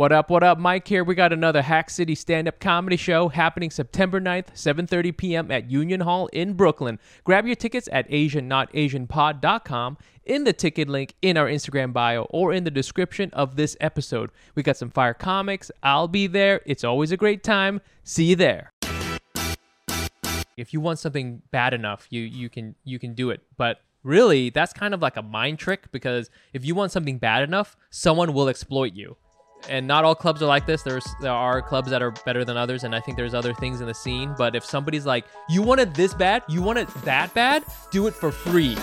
What up, what up? Mike here. We got another Hack City stand-up comedy show happening September 9th, 7.30 p.m. at Union Hall in Brooklyn. Grab your tickets at asiannotasianpod.com in the ticket link in our Instagram bio or in the description of this episode. We got some fire comics. I'll be there. It's always a great time. See you there. If you want something bad enough, you you can you can do it. But really, that's kind of like a mind trick because if you want something bad enough, someone will exploit you and not all clubs are like this. There's there are clubs that are better than others, and I think there's other things in the scene. But if somebody's like, you want it this bad, you want it that bad, do it for free.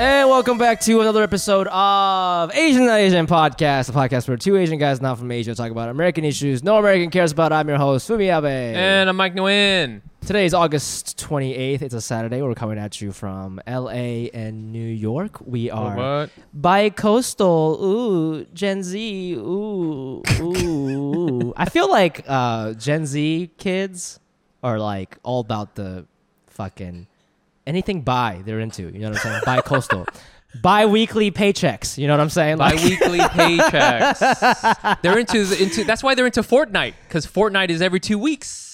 And welcome back to another episode of Asian Not Asian Podcast, the podcast where two Asian guys not from Asia talk about American issues no American cares about. I'm your host, Fumi Abe. And I'm Mike Nguyen. Today is August 28th. It's a Saturday. We're coming at you from LA and New York. We are what? bi-coastal. Ooh, Gen Z. Ooh, ooh. I feel like uh, Gen Z kids are like all about the fucking anything bi they're into. You know what I'm saying? Bi-coastal. Bi-weekly paychecks. You know what I'm saying? Like- Bi-weekly paychecks. they're into into. That's why they're into Fortnite because Fortnite is every two weeks.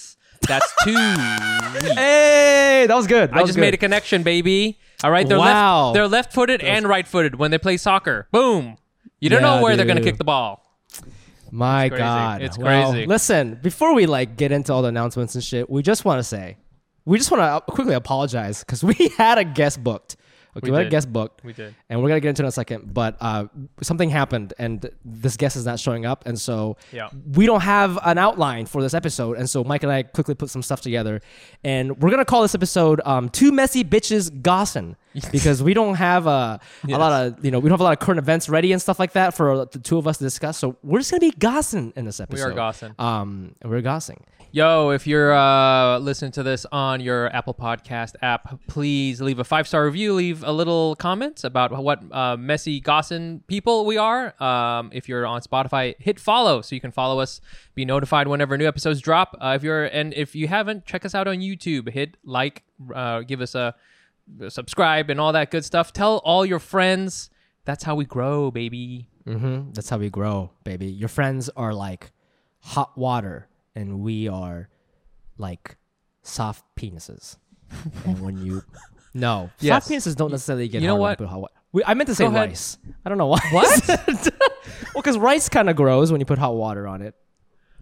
That's two hey, that was good. That I was just good. made a connection, baby. All right, they're Wow. left. They're left-footed and right-footed when they play soccer. Boom. You don't Yeah, know where they're gonna kick the ball. My It's. God, It's Well, crazy. listen, before we like get into all the announcements and shit, we just want to say, we just want to uh, quickly apologize because we had a guest booked. Okay, We we, had a guest booked. We did. and we're gonna get into it in a second. But uh, something happened, and this guest is not showing up, and so Yeah. we don't have an outline for this episode. And so Mike and I quickly put some stuff together, and we're gonna call this episode um, "Two Messy Bitches Gossing" because we don't have a, a lot of you know we don't have a lot of current events ready and stuff like that for the two of us to discuss. So we're just gonna be gossing in this episode. We are gossing. Um, we're gossing. Yo, if you're uh, listening to this on your Apple Podcast app, please leave a five star review. Leave a little comment about what uh, messy gossip people we are. Um, if you're on Spotify, hit follow so you can follow us, be notified whenever new episodes drop. Uh, if you're and if you haven't, check us out on YouTube. Hit like, uh, give us a subscribe, and all that good stuff. Tell all your friends. That's how we grow, baby. hmm That's how we grow, baby. Your friends are like hot water, and we are like soft penises. and when you no Yes. soft penises don't necessarily get You know what? We, I meant to say rice. I don't know why. What? well, because rice kind of grows when you put hot water on it.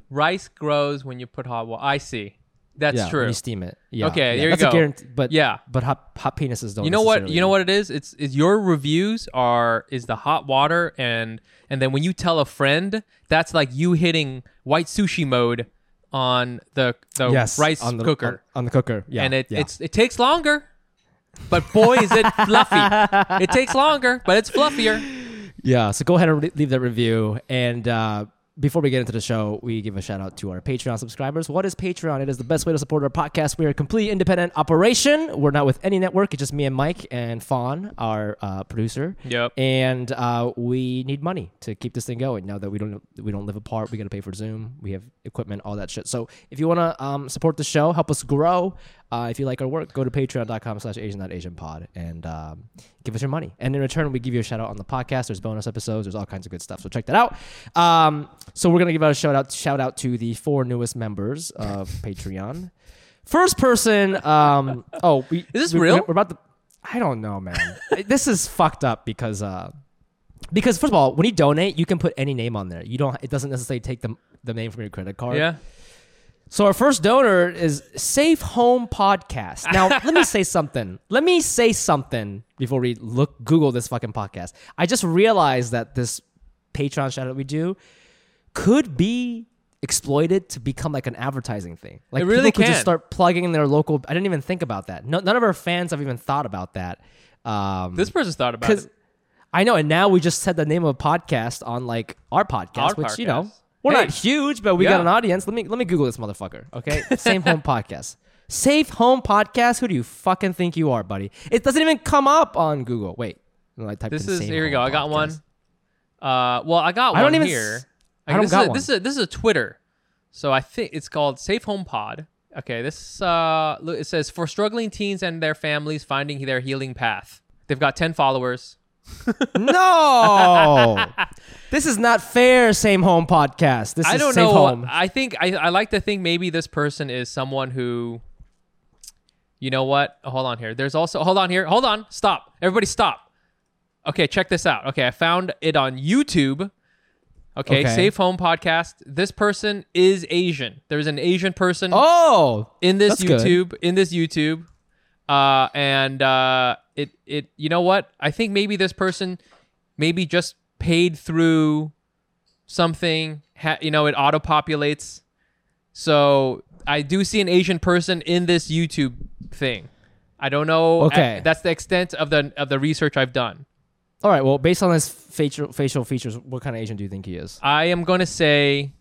Rice grows when you put hot water. I see. That's yeah, true. You steam it. Yeah. Okay, yeah, there you that's go. A guarantee, but Yeah. but hot hot penises don't. you know what you know what it is it's is your reviews are is the hot water and and then when you tell a friend that's like you hitting white sushi mode on the the Yes, rice on the, cooker on, on the cooker. Yeah, and it yeah. it's it takes longer but boy is it fluffy it takes longer but it's fluffier Yeah, so go ahead and re- leave that review. And uh, before we get into the show, we give a shout out to our Patreon subscribers. What is Patreon? It is the best way to support our podcast. We are a completely independent operation. We're not with any network. It's just me and Mike and Fawn, our uh, producer. Yep. And uh, we need money to keep this thing going. Now that we don't we don't live apart, we got to pay for Zoom. We have equipment, all that shit. So if you want to um, support the show, help us grow. Uh, if you like our work, go to patreon.com slash Asian Asian pod and um, give us your money. And in return, we give you a shout out on the podcast. There's bonus episodes. There's all kinds of good stuff. So check that out. Um, so we're gonna give out a shout out shout out to the four newest members of Patreon. First person. Um, oh, we, Is this we- real? We're about to. I don't know, man. this is fucked up because uh, because first of all, when you donate, you can put any name on there. You don't. It doesn't necessarily take the the name from your credit card. yeah So our first donor is Safe Home Podcast. Now, let me say something. Let me say something before we look Google this fucking podcast. I just realized that this Patreon shout out we do could be exploited to become like an advertising thing. Like It really people could can. just start plugging in their local. I didn't even think about that. No, none of our fans have even thought about that. Um, this person's thought about it I know, and now we just said the name of a podcast on like our podcast, Our which you know podcast. We're Hey. not huge, but we Yeah. got an audience. Let me let me Google this motherfucker. Okay, Same Home Podcast. Safe Home Podcast. Who do you fucking think you are, buddy? It doesn't even come up on Google. Wait, no, I typed this in is here we go i got one uh well i got I one here s- I don't this got is a, one. this is a, this is a twitter so i think it's called safe home pod Okay, this uh, it says for struggling teens and their families finding their healing path. They've got ten followers. No, this is not fair. Same home podcast. This I is don't safe know. home. I think I, I like to think maybe this person is someone who. You know what? Hold on here. There's also hold on here. Hold on. Stop. Everybody stop. Okay, check this out. Okay, I found it on YouTube. Okay, Okay. Safe Home Podcast. This person is Asian. There's an Asian person Oh, in this that's good. YouTube in this YouTube, uh, and uh, it it you know what? I think maybe this person maybe just paid through something. Ha- you know, it auto populates. So I do see an Asian person in this YouTube thing. I don't know. Okay. I- that's the extent of the of the research I've done. all right. Well, based on his facial facial features, what kind of Asian do you think he is? I am going to say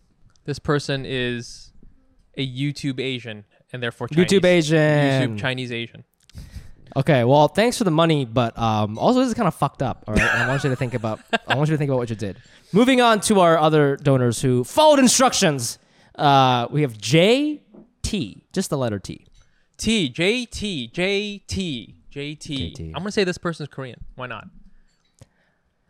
this person is a YouTube Asian and therefore Chinese. YouTube Asian. YouTube Chinese Asian. Okay, well, thanks for the money, but um, also this is kind of fucked up. All right, and I want you to think about. I want you to think about what you did. Moving on to our other donors who followed instructions. Uh, we have J T, just the letter T. T J T J T J T. JT. I'm gonna say this person's Korean. Why not?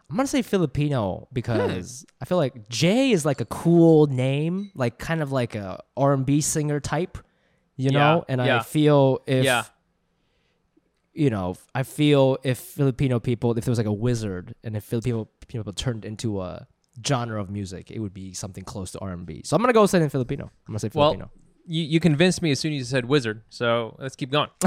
I'm gonna say Filipino because I feel like J is like a cool name, like kind of like a R&B singer type, you Yeah, know. And I yeah. feel if Yeah. You know, I feel if Filipino people, if there was like a wizard, and if Filipino people turned into a genre of music, it would be something close to R&B. So I'm gonna go say in Filipino. I'm gonna say Well, Filipino. you, you convinced me as soon as you said wizard. So let's keep going.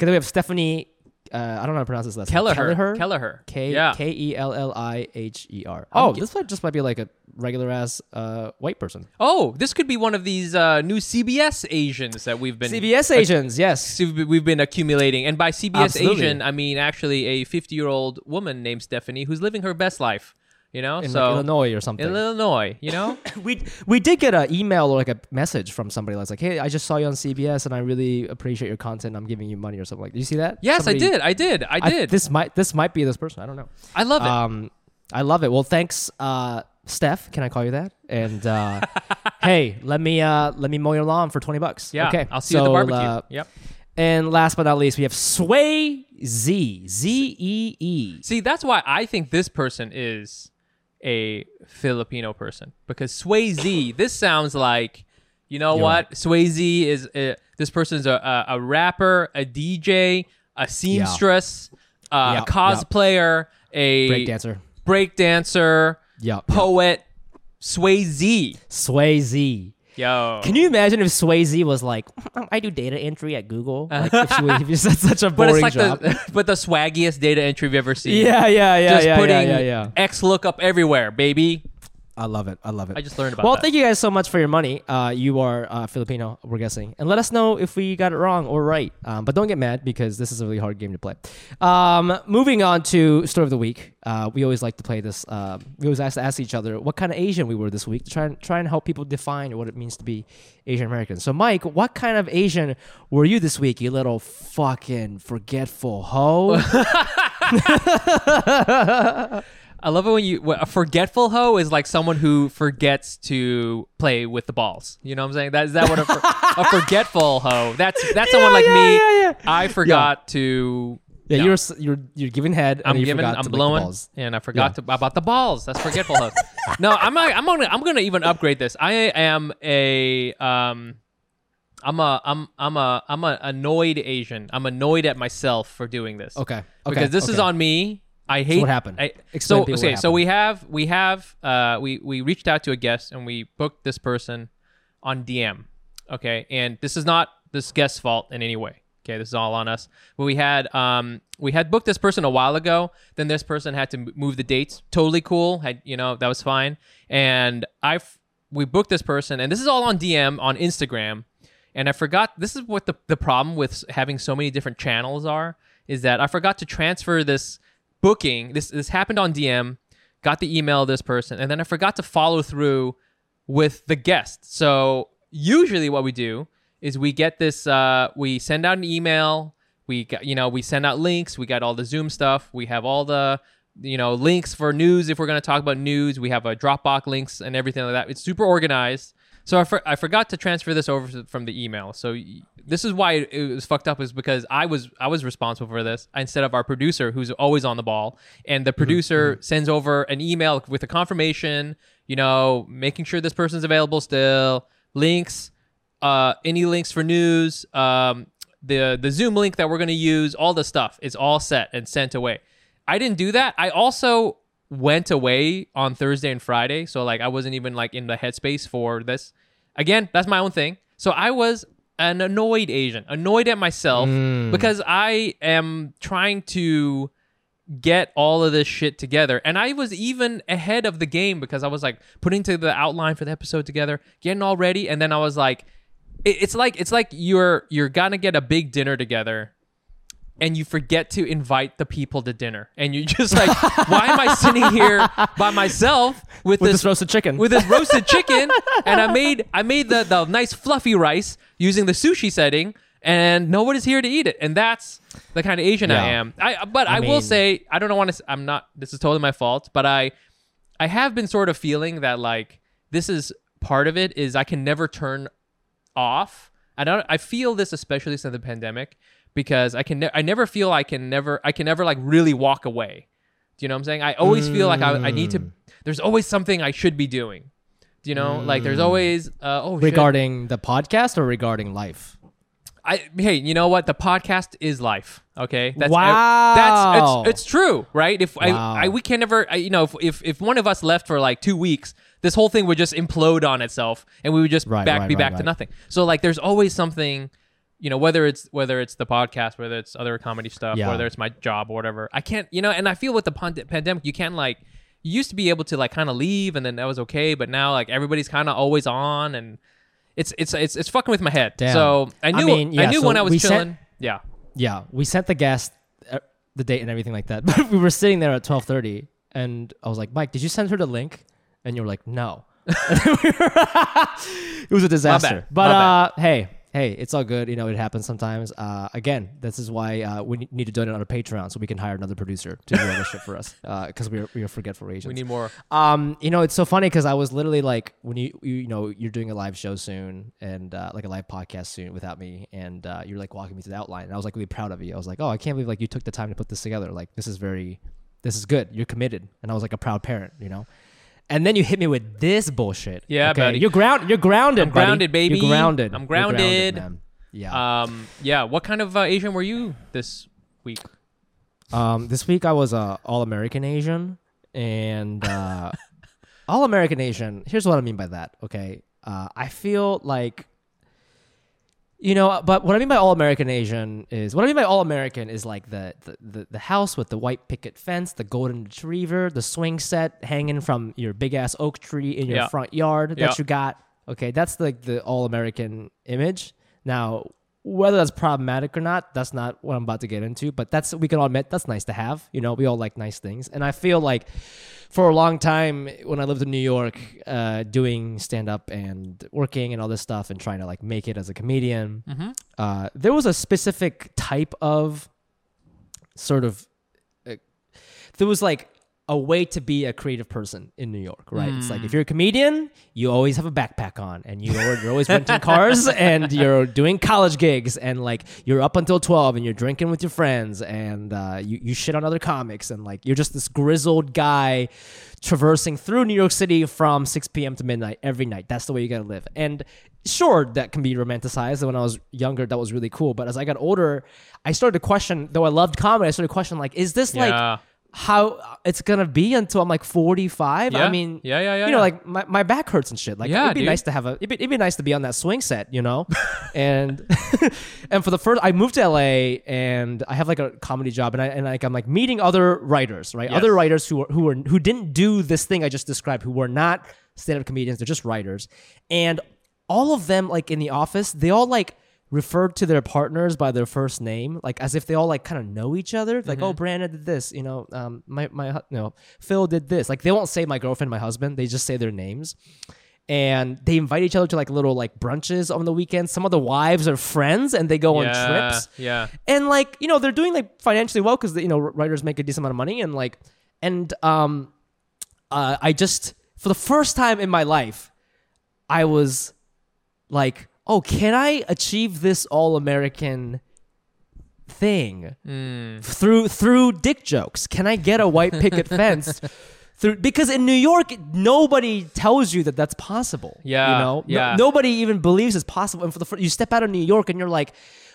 Okay, then we have Stephanie. Uh, I don't know how to pronounce this last name. Kelleher. Kelleher. Kelleher. K yeah. K E L L I H E R. Oh, this might just might be like a regular ass uh, white person. oh, this could be one of these uh, new CBS Asians that we've been CBS Asians, yes. We've been accumulating. And by CBS Absolutely. Asian, I mean actually a 50 year old woman named Stephanie who's living her best life. You know, In so like Illinois or something. in Illinois. You know, we we did get an email or like a message from somebody that's like, "Hey, I just saw you on CBS and I really appreciate your content. I'm giving you money or something like." Did you see that? yes, Somebody- I did. I did. I I- did. this might this might be this person. I don't know. I love it. Um, I love it. Well, thanks, uh, Steph. Can I call you that? And uh, hey, let me uh, let me mow your lawn for twenty bucks. yeah. Okay. I'll see you at the So, barbecue. uh, yep. and last but not least, we have Sway Z Z E E. See, that's why I think this person is a Filipino person because Swayze. this sounds like, you know You're what? Swayze is uh, this person's a, a a rapper, a DJ, a seamstress, uh, Yeah, a cosplayer, a Break dancer. Yeah. poet. Swayze. Sway Z. Yo. Can you imagine if Swayze was like, I do data entry at Google? Like if, she, if said such a but boring it's like job. the but the swaggiest data entry you've ever seen. yeah, yeah, yeah, Just yeah, putting yeah, yeah, yeah. X lookup everywhere, baby. I love it. I love it. I just learned about it. well, that. thank you guys so much for your money. Uh, you are uh, Filipino, we're guessing, and let us know if we got it wrong or right. Um, but don't get mad because this is a really hard game to play. Um, moving on to story of the week. Uh, we always like to play this. Uh, we always ask, to ask each other what kind of Asian we were this week to try and try and help people define what it means to be Asian American. So, Mike, what kind of Asian were you this week? You little fucking forgetful hoe. I love it when you a forgetful hoe is like someone who forgets to play with the balls. You know what I'm saying? That is that what a, for, a forgetful hoe? That's that's someone like yeah, me. yeah, yeah. I forgot to. yeah, no. you're you're you're giving head. I'm giving. I'm blowing, balls. and I forgot to about the balls. That's forgetful hoe. no, I'm not, I'm gonna I'm gonna even upgrade this. I am a um. I'm a I'm I'm a I'm a annoyed Asian. I'm annoyed at myself for doing this. Okay. okay because this is on me. I hate what happened? I, Explain so okay, so we have we have uh we we reached out to a guest and we booked this person on DM. Okay, and this is not this guest's fault in any way. Okay, this is all on us. But we had um we had booked this person a while ago. Then this person had to move the dates. Totally cool. Had you know that was fine. And I we booked this person, and this is all on DM on Instagram. And I forgot. This is what the the problem with having so many different channels are is that I forgot to transfer this booking. This this happened on DM. Got the email of this person, and then I forgot to follow through with the guest. So usually, what we do is we get this. Uh, we send out an email. We got you know we send out links. We got all the Zoom stuff. We have all the you know links for news if we're going to talk about news. We have a Dropbox links and everything like that. It's super organized. So I, for, I forgot to transfer this over to- from the email. So y- this is why it, it was fucked up is because I was I was responsible for this instead of our producer who's always on the ball. And the producer sends over an email with a confirmation, you know, making sure this person's available still, links, uh, any links for news, um, the the Zoom link that we're gonna use, all the stuff is all set and sent away. I didn't do that. I also went away on Thursday and Friday, so like I wasn't even like in the headspace for this. Again, that's my own thing. So I was an annoyed Asian, annoyed at myself mm. because I am trying to get all of this shit together. And I was even ahead of the game because I was like putting to the outline for the episode together, getting all ready, and then I was like, it- it's like it's like you're you're gonna get a big dinner together and you forget to invite the people to dinner and you're just like why am i sitting here by myself with, With this this roasted chicken. with this roasted chicken and i made i made the, the nice fluffy rice using the sushi setting and nobody's here to eat it and that's the kind of asian i am i but i, I will say i don't want to i'm not this is totally my fault but i i have been sort of feeling that like this is part of it is i can never turn off. I don't. I feel this especially since the pandemic because I can. Ne- I never feel I can never. I can never like really walk away. Do you know what I'm saying? I always feel like I, I need to. Mm. There's always something I should be doing. Do you know? Like there's always. Uh, oh, shit. regarding the podcast or regarding life? I hey, you know what? The podcast is life. Okay, that's Wow. that's it's, it's true, right? If Wow. I, I we can never, I, you know, if, if if one of us left for like two weeks, this whole thing would just implode on itself, and we would just Right, back right, be right, back to nothing. So like, there's always something, you know, whether it's whether it's the podcast, whether it's other comedy stuff, Yeah. whether it's my job or whatever. I can't, you know, and I feel with the pand- pandemic, you can't like. You used to be able to like kind of leave, and then that was okay, but now like everybody's kind of always on, and it's it's it's it's fucking with my head. Damn. So I I knew I, mean, yeah, knew so when I was chilling. sent- yeah. Yeah, we sent the guest uh, the date and everything like that. But we were sitting there at twelve thirty, and I was like, "Mike, did you send her the link?" And you were like, "No." it was a disaster. But uh, hey, hey, it's all good. You know, it happens sometimes. Uh, again, this is why uh, we need to donate on our Patreon so we can hire another producer to do all this shit for us because we are we are forgetful Asians. We need more. Um, you know, it's so funny because I was literally like, when you, you you know you're doing a live show soon and uh, like a live podcast soon without me, and uh, you're like walking me through the outline, and I was like really proud of you. I was like, oh, I can't believe like you took the time to put this together. Like this is very, this is good. You're committed, and I was like a proud parent, you know. And then you hit me with this bullshit. Yeah, okay? buddy. You're ground. You're grounded. I'm buddy. grounded, baby. You're grounded. I'm grounded. man. Yeah. Um, yeah. What kind of uh, Asian were you this week? Um, this week I was uh, all American Asian, and uh, all American Asian. Here's what I mean by that. Okay, uh, I feel like, you know, uh, but what I mean by all American Asian is what I mean by all American is like the the, the the house with the white picket fence, the golden retriever, the swing set hanging from your big ass oak tree in your Yeah. front yard that Yeah. you got. Okay, that's like the all American image. Now, whether that's problematic or not, that's not what I'm about to get into. But that's we can all admit that's nice to have. You know, we all like nice things, and I feel like for a long time when I lived in New York, uh, doing stand up and working and all this stuff, and trying to like make it as a comedian, uh, there was a specific type of sort of uh, there was like a way to be a creative person in New York, right? It's like if you're a comedian, you always have a backpack on, and you are, you're always renting cars, and you're doing college gigs, and like you're up until twelve, and you're drinking with your friends, and uh, you you shit on other comics, and like you're just this grizzled guy traversing through New York City from 6 p.m. to midnight every night. That's the way you gotta live, and sure that can be romanticized. When I was younger, that was really cool, but as I got older, I started to question. Though I loved comedy, I started to question like, is this like Yeah. How it's gonna be until I'm like 45. Yeah. I mean, Yeah, yeah, yeah, You know, yeah. like my, my back hurts and shit. Like Yeah, it'd be dude. nice to have a. It'd be, it'd be nice to be on that swing set, you know. and and for the first, I moved to LA and I have like a comedy job, and I and like I'm like meeting other writers, right? Yes. Other writers who are, who are who didn't do this thing I just described, who were not stand up comedians. They're just writers, and all of them like in the office, they all like referred to their partners by their first name, like as if they all like kind of know each other. Like, oh, Brandon did this, you know, um, my my you know, Phil did this. Like, they won't say my girlfriend, my husband. They just say their names, and they invite each other to like little like brunches on the weekends. Some of the wives are friends, and they go yeah. on trips Yeah. and like you know they're doing like financially well because you know writers make a decent amount of money and like and um uh, i just for the first time in my life i was like, oh, can I achieve this all American thing Mm. through through dick jokes? Can I get a white picket fence? Through, because in New York, nobody tells you that that's possible. Yeah, you know, No- yeah. nobody even believes it's possible. And for the you step out of New York and you're like,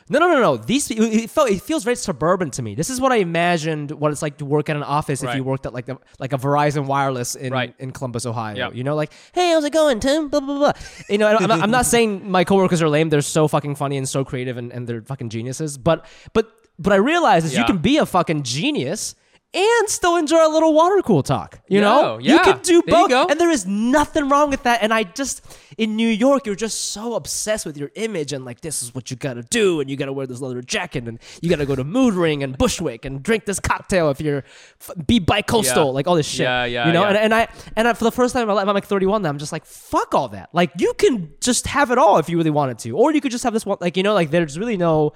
no, no, no, no. These it, it felt it feels very suburban to me. This is what I imagined what it's like to work at an office if you worked at like the like a Verizon Wireless in Right. in Columbus, Ohio. Yeah. You know, like, hey, how's it going, Tim? Blah blah blah. You know, I'm not, I'm not saying my coworkers are lame. They're so fucking funny and so creative and, and they're fucking geniuses. But but but I realize is you can be a fucking genius. And still enjoy a little water cool talk, you know. Yo, You yeah. can do both, and there is nothing wrong with that. And I just in New York, you're just so obsessed with your image and like this is what you gotta do, and you gotta wear this leather jacket, and you gotta go to Mood Ring and Bushwick and drink this cocktail if you're be bi-coastal, Yeah. like all this shit. Yeah, yeah, You know, yeah. and, and I and I, for the first time in my life, I'm like 31 now. I'm just like fuck all that. Like you can just have it all if you really wanted to, or you could just have this one. Like you know, like there's really no.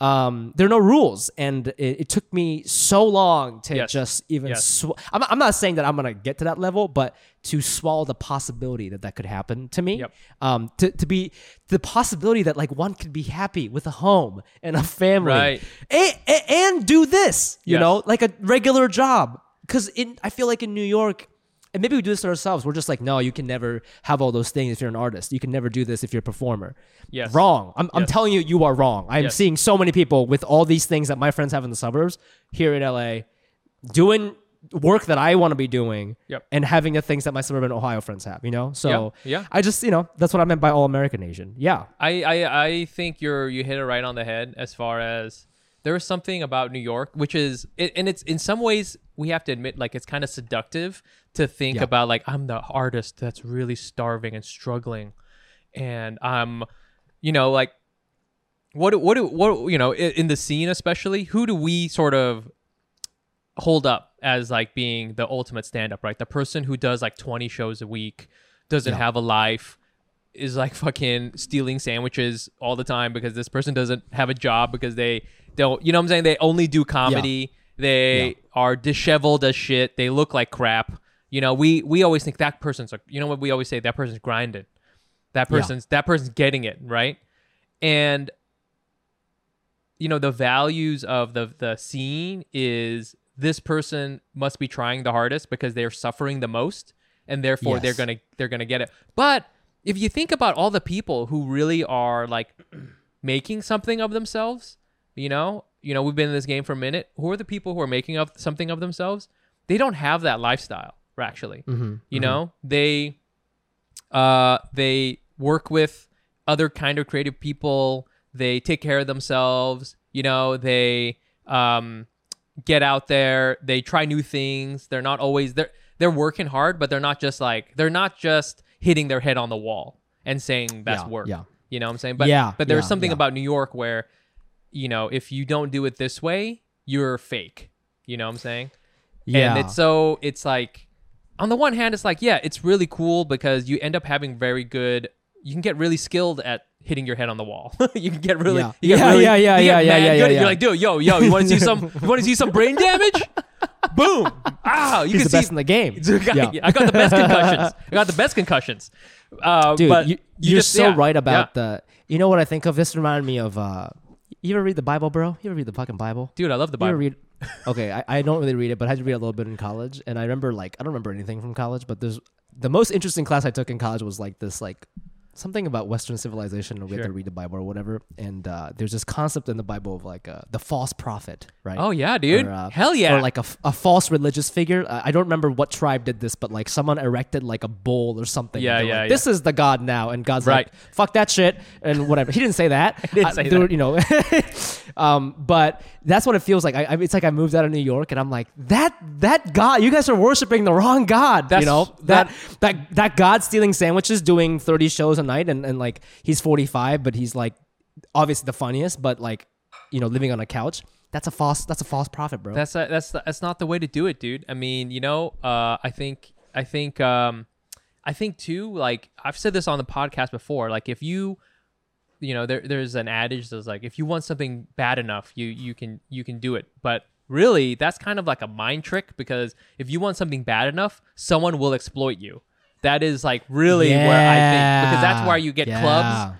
Um, there are no rules, and it, it took me so long to Yes. just even. Yes. Sw- I'm, I'm not saying that I'm gonna get to that level, but to swallow the possibility that that could happen to me, Yep. um, to to be the possibility that like one could be happy with a home and a family, Right. and, and, do this, you Yes. know, like a regular job. Because in I feel like in New York, and maybe we do this to ourselves. We're just like, no, you can never have all those things if you're an artist. You can never do this if you're a performer. Yes. Wrong. I'm, I'm telling you, you are wrong. I'm Yes. seeing so many people with all these things that my friends have in the suburbs here in LA doing work that I want to be doing Yep. and having the things that my suburban Ohio friends have, you know? So Yeah, yeah. I just, you know, that's what I meant by all American Asian. Yeah. I, I I think you're you hit it right on the head as far as there is something about New York which is and it's in some ways we have to admit like it's kind of seductive to think Yeah. about like I'm the artist that's really starving and struggling. And I'm you know like what what do- what you know in, the scene especially who do we sort of hold up as like being the ultimate stand up right? The person who does like 20 shows a week doesn't Yeah. have a life is like fucking stealing sandwiches all the time because this person doesn't have a job because they don't you know what I'm saying? They only do comedy. They Yeah. are disheveled as shit. They look like crap you know we we always think that person's like you know what we always say? That person's grinding. That Yeah. person's that person's getting it right? And you know the values of the the scene is this person must be trying the hardest because they're suffering the most and therefore Yes. they're gonna they're gonna get it. But if you think about all the people who really are like making something of themselves you know you know we've been in this game for a minute who are the people who are making of something of themselves? They don't have that lifestyle actually. You know they uh they work with other kind of creative people. They take care of themselves. You know they um get out there. They try new things. They're not always they're they're working hard but they're not just like they're not just hitting their head on the wall and saying that's Yeah, work. yeah. you know what i'm saying? But Yeah, but there's yeah, something yeah. about new york where you know if you don't do it this way you're fake. You know what i'm saying? Yeah. and it's so it's like on the one hand it's like yeah it's really cool because you end up having very good you can get really skilled at hitting your head on the wall you can get really Yeah. you get yeah, really, yeah, yeah, you get yeah, yeah, yeah, yeah. You're like dude yo yo you want to see some you want to see some brain damage boom ah you He's can the see best in the game. yeah. Yeah. I got the best concussions. I got the best concussions. Uh, Dude, but you, you're just- so yeah, right about yeah. the. You know what I think of? This reminded me of. uh You ever read the Bible, bro? You ever read the fucking Bible? Dude, I love the You ever Bible. read? Okay, I, I don't really read it, but I had to read a little bit in college, and I remember like I don't remember anything from college, but there's the most interesting class I took in college was like this like something about Western civilization, or we had to read the Bible or whatever, and uh, there's this concept in the Bible of like uh, the false prophet, right? Oh yeah, dude. Or, uh, Hell yeah. Or like a, a false religious figure. Uh, I don't remember what tribe did this, but like someone erected like a bull or something. Yeah, yeah, like, yeah. This is the God now, and God's Right. like, fuck that shit and whatever. He didn't say that. didn't say that. You know, um, but that's what it feels like. I, I, it's like I moved out of New York, and I'm like that that God. You guys are worshiping the wrong God. That's- you know that that that God stealing sandwiches, doing 30 shows a night, and and like he's 45, but he's like obviously the funniest, but like you know living on a couch. That's a false. That's a false prophet, bro. That's a, that's the, that's not the way to do it, dude. I mean, you know, uh, I think I think um, I think too. Like I've said this on the podcast before. Like if you, you know, there there's an adage that's like if you want something bad enough, you you can you can do it. But really, that's kind of like a mind trick because if you want something bad enough, someone will exploit you. that is like really where I think because that's Yeah. where you get Yeah. clubs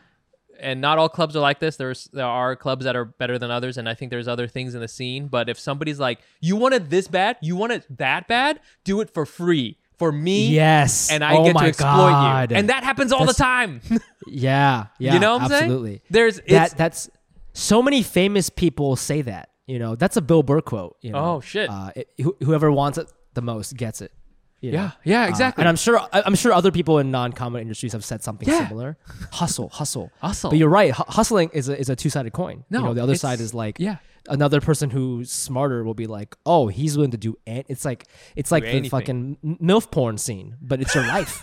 and not all clubs are like this. There's there are clubs that are better than others, and I think there's other things in the scene. But if somebody's like, you want it this bad, you want it that bad, do it for free for me, Yes. and I oh get my to exploit God. you, and that happens all the time. yeah, yeah. you know what I'm absolutely. saying? There's that that's so many famous people say that. You know, that's a Bill Burr quote. You know? Oh, shit. Uh, it, who- whoever wants it the most gets it. you know? yeah, yeah, Uh, exactly. and I'm sure I'm sure other people in non-comedy industries have said something Yeah. similar. Hustle, hustle, Hustle. But you're right. Hu- hustling is a is a two sided coin. No, you know, the other side is like yeah. Another person who's smarter will be like, oh, he's willing to do. An-. It's like it's like the anything. fucking milf porn scene, but it's your life.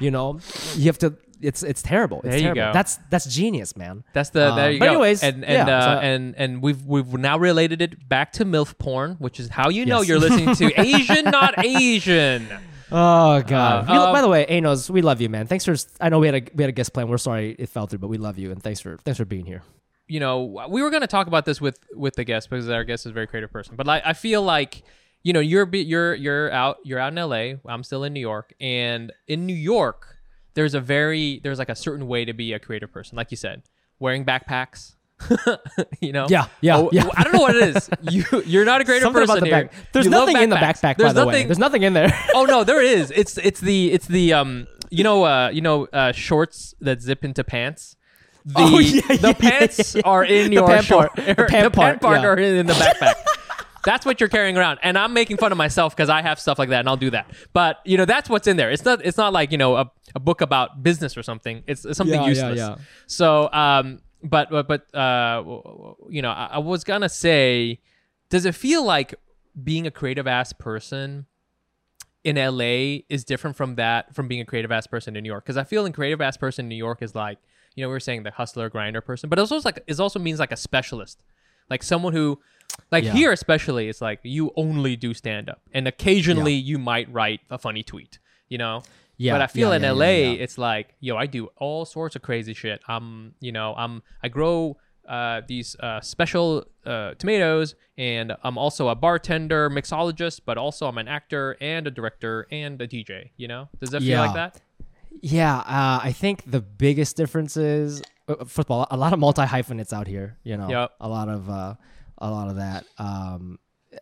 you know, you have to. It's it's terrible. It's There you go. That's that's genius, man. That's the there you but go. anyways, and and yeah, uh, so- and and we've we've now related it back to milf porn, which is how you know you're listening to Asian, not Asian. Oh god. Uh, We- um, by the way, Anos, we love you, man. Thanks for. I know we had a we had a guest plan. We're sorry it fell through, but we love you and thanks for thanks for being here. You know, we were going to talk about this with with the guest because our guest is a very creative person. But like, I feel like, you know, you're you're you're out you're out in L.A. I'm still in New York, and in New York, there's a very there's like a certain way to be a creative person, like you said, wearing backpacks. you know, Yeah, yeah, Oh, yeah. I don't know what it is. You you're not a creative Something person about the here. back. There's You nothing in the backpack, There's by the nothing, way. There's nothing in there. oh no, there is. It's it's the it's the um you know uh you know uh shorts that zip into pants. The Oh, yeah, the yeah, pants yeah, are in The your pant short. part. The pant part, yeah. are in the backpack. That's what you're carrying around, and I'm making fun of myself because I have stuff like that, and I'll do that. But you know, that's what's in there. It's not. It's not like you know a, a book about business or something. It's, it's something useless. So, um, but but but uh, you know, I, I was gonna say, does it feel like being a creative ass person in LA is different from that from being a creative ass person in New York? Because I feel in creative ass person in New York is like, you know, we were saying the hustler grinder person, but it also like it also means like a specialist, like someone who. Like Yeah. here, especially, it's like you only do stand up, and occasionally you might write a funny tweet, you know. Yeah, But I feel yeah, in yeah, LA, yeah, yeah. it's like, yo, I do all sorts of crazy shit. I'm, you know, I'm, I grow uh, these uh, special uh, tomatoes, and I'm also a bartender, mixologist, but also I'm an actor and a director and a DJ. You know, does that feel Yeah. like that? Yeah, uh, I think the biggest difference is uh, first of all, a lot of multi hyphenates out here. You know, Yep. a lot of uh, a lot of that. Um,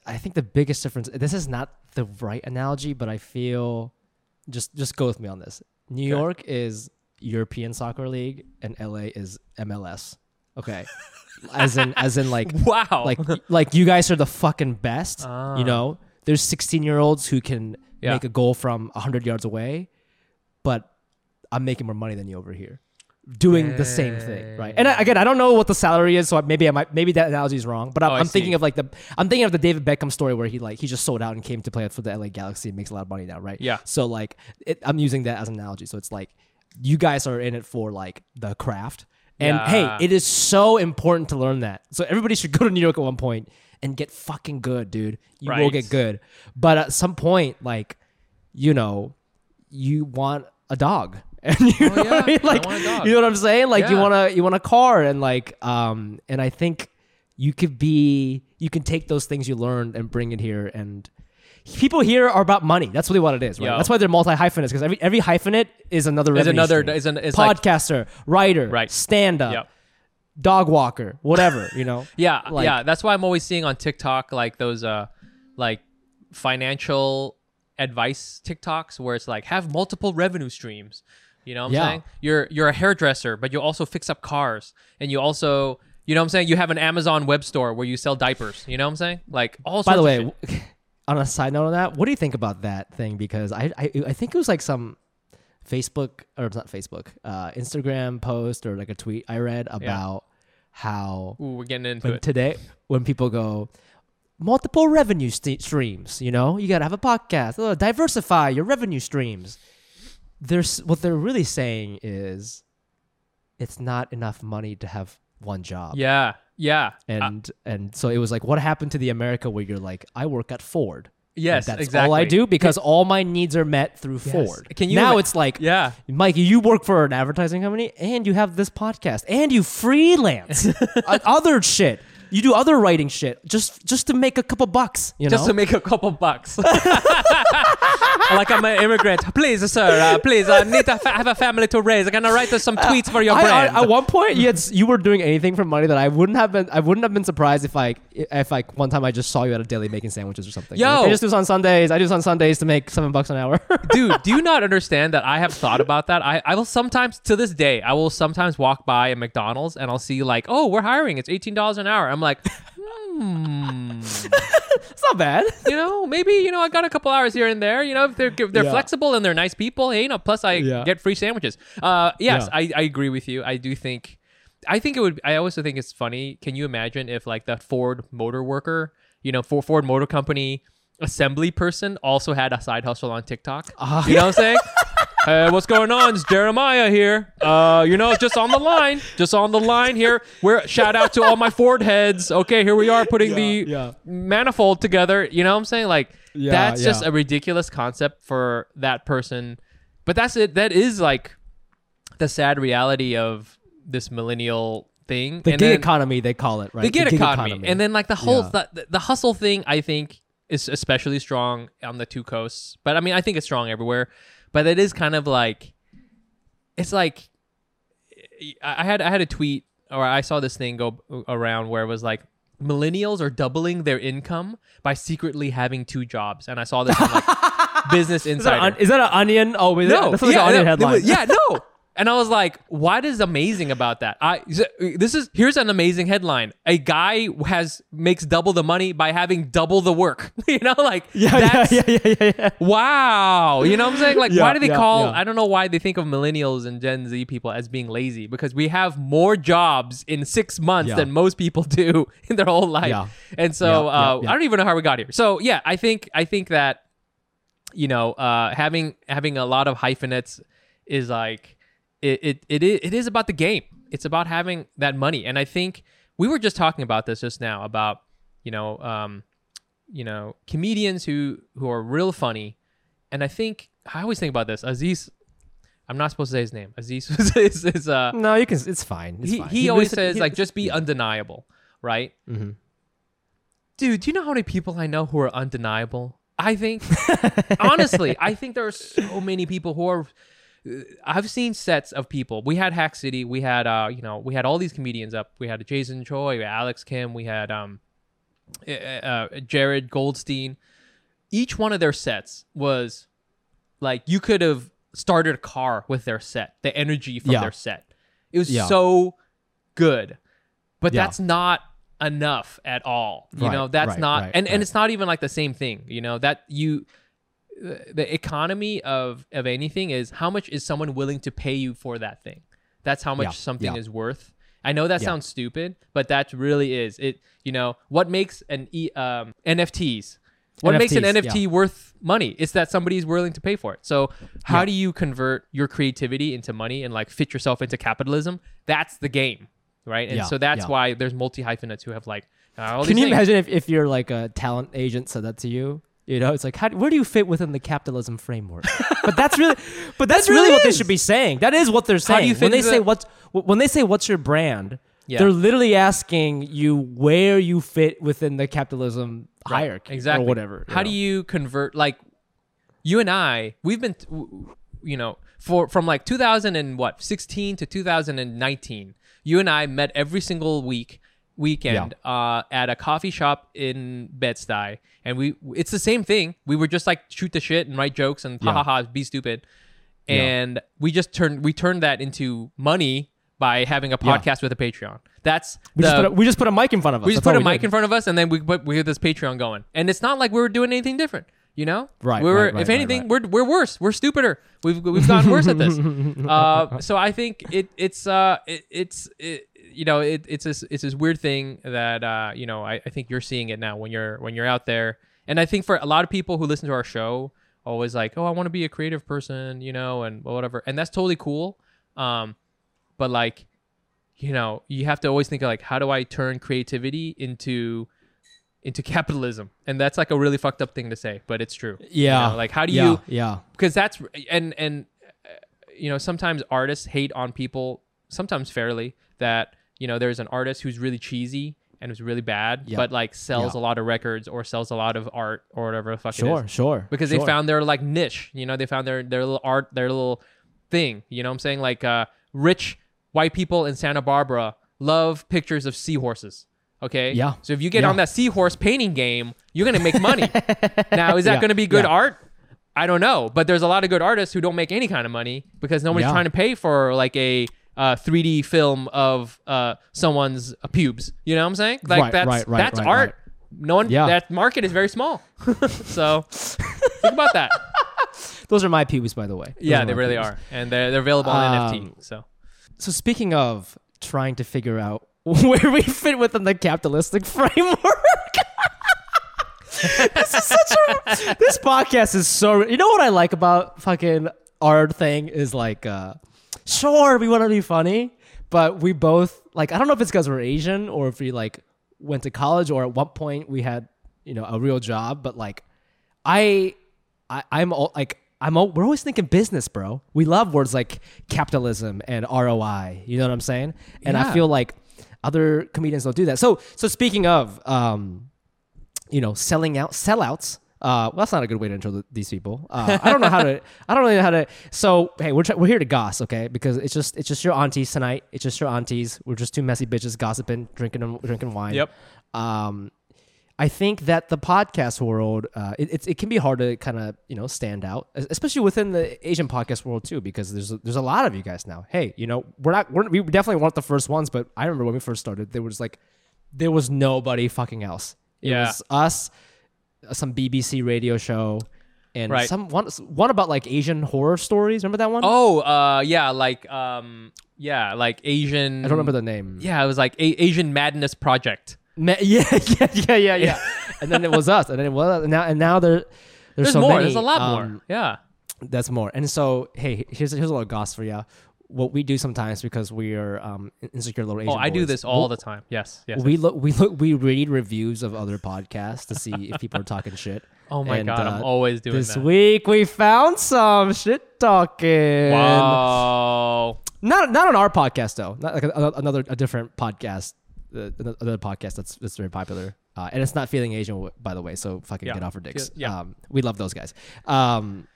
I think the biggest difference. This is not the right analogy, but I feel just just go with me on this. New Okay. York is European Soccer League, and LA is MLS. Okay, as in as in like Wow. like like you guys are the fucking best. Ah. You know, there's 16 year olds who can Yeah. make a goal from 100 yards away, but I'm making more money than you over here, doing the same thing, right? And I, again, I don't know what the salary is, so maybe I might maybe that analogy is wrong. But I'm, Oh, I'm thinking of like the I'm thinking of the David Beckham story where he like he just sold out and came to play for the LA Galaxy and makes a lot of money now, right? Yeah. So like it, I'm using that as an analogy. So it's like you guys are in it for like the craft. And Yeah. hey, it is so important to learn that. So everybody should go to New York at one point and get fucking good, dude. You will get good. But at some point, like, you know, you want a dog. And you know Oh, yeah. what I mean? I Like want dog. you know what I'm saying? Like you wanna you want a car and like um and I think you could be you can take those things you learned and bring it here and people here are about money. That's really what it is, right? Yo. That's why they're multi hyphenates because every every hyphenate is another Is another- stream. is an- is like- podcaster, writer, Right. stand up, Yep. dog walker, whatever, you know. Yeah, Like- yeah. That's why I'm always seeing on TikTok like those uh like financial advice TikToks where it's like have multiple revenue streams. You know what I'm Yeah. saying? You're you're a hairdresser, but you also fix up cars and you also you know what I'm saying? You have an Amazon web store where you sell diapers. You know what I'm saying? Like all By the way, on a side note on that, what do you think about that thing? Because I I, I think it was like some Facebook or it's not Facebook, uh, Instagram post or like a tweet I read about how Ooh, we're getting into it. today when people go multiple revenue st- streams, you know, you gotta have a podcast, uh, diversify your revenue streams. There's what they're really saying is it's not enough money to have one job. Yeah. Yeah. Uh, And and so it was like, what happened to the America where you're like, I work at Ford. and yes, that's exactly. all I do because all my needs are met through Ford. Can you now it's like, Yeah. Mike, you work for an advertising company and you have this podcast and you freelance other shit. You do other writing shit just just to make a couple bucks, you Just know. to make a couple bucks. like I'm an immigrant. Please, sir, uh, please, I need to fa- have a family to raise. I'm gonna write us some tweets for your I- I- brand. at one point, you, had, you were doing anything for money that I wouldn't have been. I wouldn't have been surprised if I, if like one time I just saw you at a deli making sandwiches or something. Yo! Like, I just do this on Sundays. I do this on Sundays to make seven bucks an hour. Dude, do you not understand that I have thought about that? I, I will sometimes, to this day, I will sometimes walk by a McDonald's and I'll see like, oh, we're hiring. It's eighteen dollars an hour. I'm like, hmm, it's not bad. you know, maybe you know, I got a couple hours here and there. You know, if they're if they're Yeah. flexible and they're nice people, hey, you know, plus I Yeah. get free sandwiches. Uh, yes, Yeah. I, I agree with you. I do think, I think it would. I also think it's funny. Can you imagine if like that Ford motor worker, you know, for Ford Motor Company assembly person also had a side hustle on TikTok? Ah. you know what I'm saying? Hey, what's going on? It's Jeremiah here. Uh, you know, just on the line, just on the line here. We're shout out to all my Ford heads. Okay, here we are putting the yeah. manifold together. You know what I'm saying? Like Yeah, that's just yeah. a ridiculous concept for that person. But that's it. That is like the sad reality of this millennial thing. The And gig then- economy, they call it, right? the gig, economy. and then like the whole Yeah. the hustle thing i think is especially strong on the two coasts but i mean i think it's strong everywhere but it is kind of like it's like i I had i had a tweet or i saw this thing go around where it was like millennials are doubling their income by secretly having two jobs and i saw this on like business is that, insider an, is that an onion? Oh, no, that's like yeah, an onion no, headline. it was- yeah, no. And I was like, what is amazing about that? I this is here's an amazing headline. A guy has makes double the money by having double the work. you know, like yeah, that's yeah, yeah, yeah, yeah, yeah. wow. You know what I'm saying? Like, Yeah, why do they yeah, call? I don't know why they think of millennials and Gen Z people as being lazy because we have more jobs in six months than most people do in their whole life. And so uh. I don't even know how we got here. So yeah, I think I think that you know uh, having having a lot of hyphenates is like it, it it it is about the game. It's about having that money, and I think we were just talking about this just now about you know um, you know comedians who who are real funny, and I think I always think about this. Aziz, I'm not supposed to say his name. Aziz is, is, uh No, you can. It's fine. It's he, fine. he always says he- like just be undeniable, right? Mhm. Dude, do you know how many people I know who are undeniable? I think honestly, I think there are so many people who are I've seen sets of people. We had Hack City, we had uh, you know, we had all these comedians up. We had Jason Choi, we had Alex Kim, we had um uh, uh, Jared Goldstein. Each one of their sets was like you could have started a car with their set, the energy from Yeah. their set. It was Yeah. so good. But Yeah. that's not enough at all. You Right, know, that's right, not right, and, and it's not even like the same thing, you know, that you the economy of of anything is how much is someone willing to pay you for that thing. That's how much Yeah, something yeah. is worth. I know that Yeah. sounds stupid, but that really is it. You know what makes an e, um, NFTs? What makes an NFTs, NFT worth money? It's that somebody's willing to pay for it. So how do you convert your creativity into money and like fit yourself into capitalism? That's the game, right? And so that's why there's multi hyphenates who have like uh, Can you things. imagine if, if you're like a talent agent said that to you? You know, it's like, how, where do you fit within the capitalism framework? but that's really, but that's really, really what they should be saying. That is what they're saying when they say the- what's when they say what's your brand. Yeah. They're literally asking you where you fit within the capitalism Right, hierarchy exactly or whatever. How do you convert like you and I? We've been, you know, for from like 2000 and what 16 to 2019. You and I met every single week weekend uh, at a coffee shop in Bed Stuy, and we it's the same thing. We were just like shoot the shit and write jokes and ha Yeah. ha ha be stupid, Yeah. and we just turned we turned that into money by having a Yeah. podcast with a Patreon. That's We, the, just put a, we just put a mic in front of us. we just That's put a mic did. in front of us, and then we put we had this Patreon going, and it's not like we were doing anything different, you know? Right, We were, right, right, if anything, right. we're we're worse. We're stupider. We've we've gotten worse at this. Uh, so I think it it's uh it, it's it, you know it, it's this it's this weird thing that uh you know I, I think you're seeing it now when you're when you're out there, and I think for a lot of people who listen to our show, always like, oh, I want to be a creative person, you know, and whatever, and that's totally cool. Um, but like you know you have to always think of like how do i turn creativity into into capitalism and that's like a really fucked up thing to say but it's true You Yeah. know, like how do yeah, you Yeah. because that's and and uh, you know sometimes artists hate on people sometimes fairly that you know there's an artist who's really cheesy and it's really bad, Yeah. but like sells Yeah. a lot of records or sells a lot of art or whatever the fuck Sure, is. sure. Because sure. they found their like niche, you know, they found their their little art, their little thing. You know what I'm saying? Like uh rich white people in Santa Barbara love pictures of seahorses. Okay. Yeah. So if you get Yeah. on that seahorse painting game, you're gonna make money. now, is that gonna be good art? I don't know, but there's a lot of good artists who don't make any kind of money because nobody's trying to pay for like a uh, 3D film of uh, someone's uh, pubes. You know what I'm saying? Like Right, that's right, right, that's art. No one. Yeah. That market is very small. so think about that. Those are my pubes, by the way. Those Yeah, they really pubes. are, and they're they're available on Um, NFT. So So speaking of trying to figure out where we fit within the capitalistic framework. this is such a this podcast is so you know what I like about fucking our thing is like uh sure we want to be funny but we both like I don't know if it's because we're Asian or if we like went to college or at one point we had you know a real job but like I I I'm all, like I'm all, we're always thinking business, bro. We love words like capitalism and ROI. You know what I'm saying? And I feel like other comedians don't do that. So so speaking of um, you know, selling out sellouts. Uh, well, that's not a good way to intro th- these people. Uh, I don't know how to. I don't really know how to. So hey, we're try- we're here to goss, okay? Because it's just it's just your aunties tonight. It's just your aunties. We're just two messy bitches gossiping, drinking drinking wine. Yep. Um, I think that the podcast world, uh, it, it's it can be hard to kind of you know stand out, especially within the Asian podcast world too, because there's a, there's a lot of you guys now. Hey, you know we're not we're, we definitely weren't the first ones, but I remember when we first started, there was like there was nobody fucking else. It Yeah. was us, some BBC radio show, and Right. some one one about like Asian horror stories. Remember that one? oh uh yeah like um yeah like Asian. I don't remember the name. Yeah, it was like a- Asian Madness Project. Ma- yeah, yeah, yeah, yeah, yeah. and then it was us, and then it was and now and now there. There's, There's so more. many, There's a lot um, more. Yeah. That's more. And so, hey, here's here's a little goss for you. What we do sometimes because we are um, insecure little Asian Oh, I do this all we'll- the time. Yes. Yes. We look, we look, we read reviews of other podcasts to see if people are talking shit. oh my and, god, I'm uh, always doing This that. week we found some shit talking. Wow. Not not on our podcast though. Not like a, another a different podcast. Uh, another podcast that's that's very popular. Uh, and it's not feeling Asian, by the way. So fucking Yeah. get off our dicks. Yeah. Um, we love those guys. Um,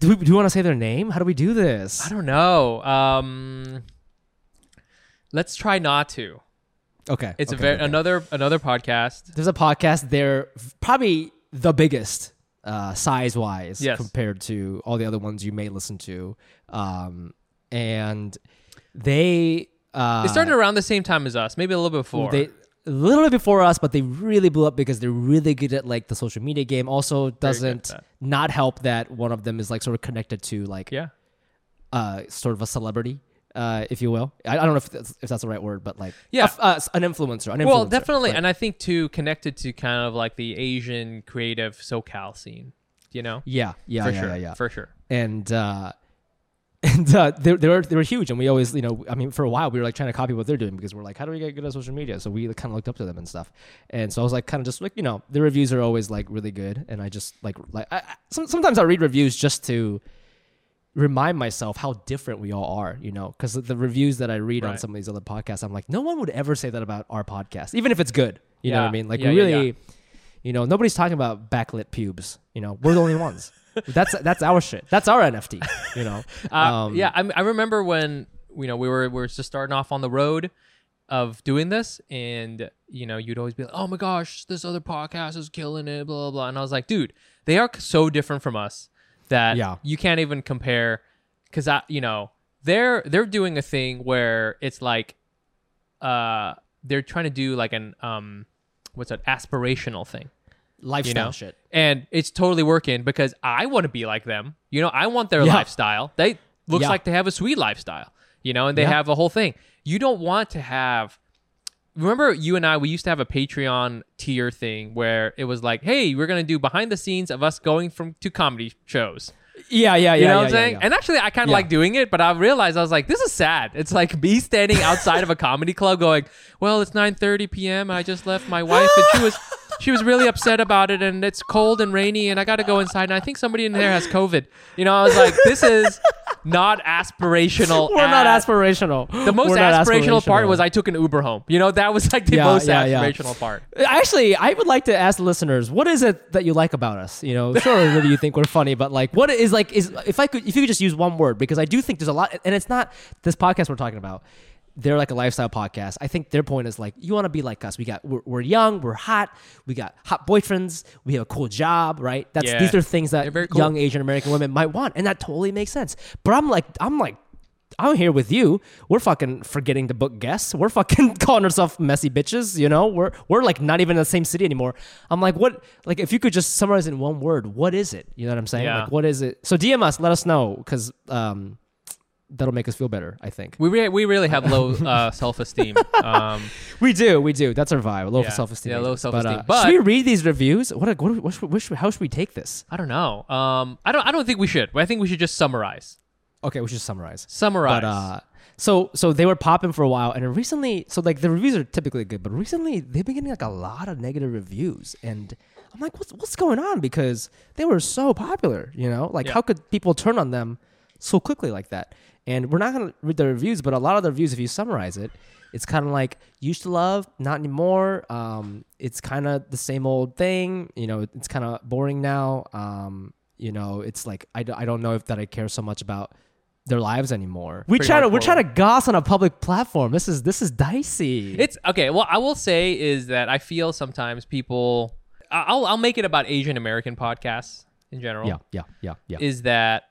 do we do you want to say their name? How do we do this? I don't know. Um, let's try not to. Okay, It's okay, a very okay. another another podcast. There's a podcast. They're probably the biggest uh, size wise Yes. compared to all the other ones you may listen to. Um, and they uh, They started around the same time as us, maybe a little bit before. they a little bit before us, but they really blew up because they're really good at like the social media game. Also, doesn't not help that one of them is like sort of connected to like yeah. uh sort of a celebrity. Uh, if you will, I, I don't know if that's, if that's the right word, but like Yeah. a uh, an influencer. An influencer Well, definitely, and I think too connected to kind of like the Asian creative SoCal scene. You know, yeah, yeah, for yeah, sure, yeah, yeah. for sure. and uh and uh they, they were they were huge. And we always you know i mean for a while we were like trying to copy what they're doing because we're like how do we get good at social media? So we kind of looked up to them and stuff. And so i was like kind of just like you know the reviews are always like really good. And i just like like I, I, some, sometimes i read reviews just to remind myself how different we all are you know? Because the reviews that i read on some of these other podcasts i'm like no one would ever say that about our podcast even if it's good. You know what i mean? Like Yeah, we yeah, really yeah. you know nobody's talking about backlit pubes you know? We're the only ones that's that's our shit that's our nft you know Uh, Um, yeah, I, I remember when you know we were we were just starting off on the road of doing this, and you know you'd always be like, "Oh my gosh, this other podcast is killing it," blah blah blah. And I was like, "Dude, they are so different from us that Yeah. you can't even compare." Because I, you know, they're they're doing a thing where it's like, uh, they're trying to do like an um, what's that aspirational thing lifestyle you know? shit. and it's totally working because I want to be like them. You know, I want their Yeah. lifestyle. They looks Yeah. like they have a sweet lifestyle. You know, and they Yeah. have a whole thing. You don't want to have. Remember, you and I, we used to have a Patreon tier thing where it was like, "Hey, we're gonna do behind the scenes of us going from to comedy shows." Yeah, yeah, yeah. You know what I'm saying? And actually, I kind of like doing it, but I realized I was like, this is sad. It's like me standing outside of a comedy club going, well, it's 9:30 p.m. I just left my wife, and she was she was really upset about it, and it's cold and rainy, and I got to go inside, and I think somebody in there has COVID. You know, I was like, this is not aspirational. We're not aspirational. The most We're aspirational, part was I took an Uber home. You know, that was like the Yeah, most yeah, yeah. aspirational part. Actually, I would like to ask the listeners, what is it that you like about us? You know, sure, maybe you think we're funny, but like, what is like is if I could if you could just use one word because I do think there's a lot, and it's not this podcast we're talking about. They're like a lifestyle podcast. I think their point is like you want to be like us. We got we're, we're young, we're hot, we got hot boyfriends, we have a cool job, right? That's Yeah. these are things that cool. young Asian American women might want, and that totally makes sense. But I'm like I'm like I'm here with you. We're fucking forgetting to book guests. We're fucking calling ourselves messy bitches. You know, we're we're like not even in the same city anymore. I'm like, what? Like, if you could just summarize in one word, what is it? You know what I'm saying? Yeah. Like, what is it? So DM us. Let us know because um, that'll make us feel better. I think We re- we really have low uh, self esteem. Um, we do. We do. That's our vibe. Low Yeah. self esteem. Yeah, low self-esteem. But, uh, But- should we read these reviews? What? What? what, should, what should, how should we take this? I don't know. Um, I don't I don't think we should. I think we should just summarize. Okay, we should just summarize. Summarize. But uh, so so they were popping for a while, and recently, so like the reviews are typically good, but recently they've been getting like a lot of negative reviews, and I'm like, what's what's going on? Because they were so popular, you know, like Yeah. how could people turn on them so quickly like that? And we're not gonna read the reviews, but a lot of the reviews, if you summarize it, it's kind of like used to love, not anymore. Um, it's kind of the same old thing, you know. It's kind of boring now. Um, you know, it's like I, d- I don't know if that I care so much about their lives anymore. We try to we're trying to goss on a public platform. This is this is dicey. It's okay. Well, I will say is that I feel sometimes people. I- I'll I'll make it about Asian American podcasts in general. yeah, yeah, yeah, yeah. Is that,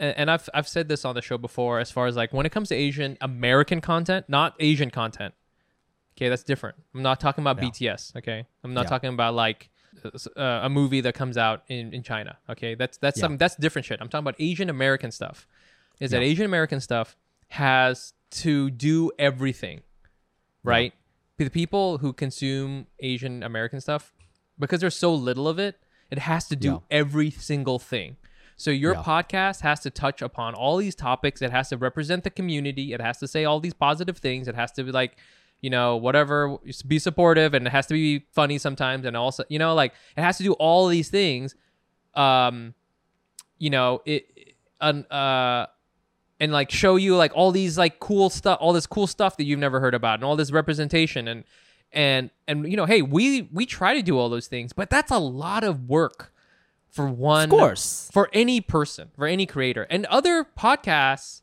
and I've I've said this on the show before. As far as like when it comes to Asian American content, not Asian content. Okay, that's different. I'm not talking about BTS. Okay, I'm not Yeah. talking about like uh, a movie that comes out in, in China. Okay, that's that's Yeah. some that's different shit. I'm talking about Asian American stuff. Is that Asian American stuff has to do everything, right? The people who consume Asian American stuff, because there's so little of it, it has to do every single thing. So your Yeah. podcast has to touch upon all these topics. It has to represent the community. It has to say all these positive things. It has to be like, you know, whatever, be supportive, and it has to be funny sometimes, and also, you know, like it has to do all these things. Um, you know, it, un, uh, and like show you like all these like cool stuff, all this cool stuff that you've never heard about, and all this representation, and and and you know, hey, we we try to do all those things, but that's a lot of work for one of course. for any person, for any creator. And other podcasts,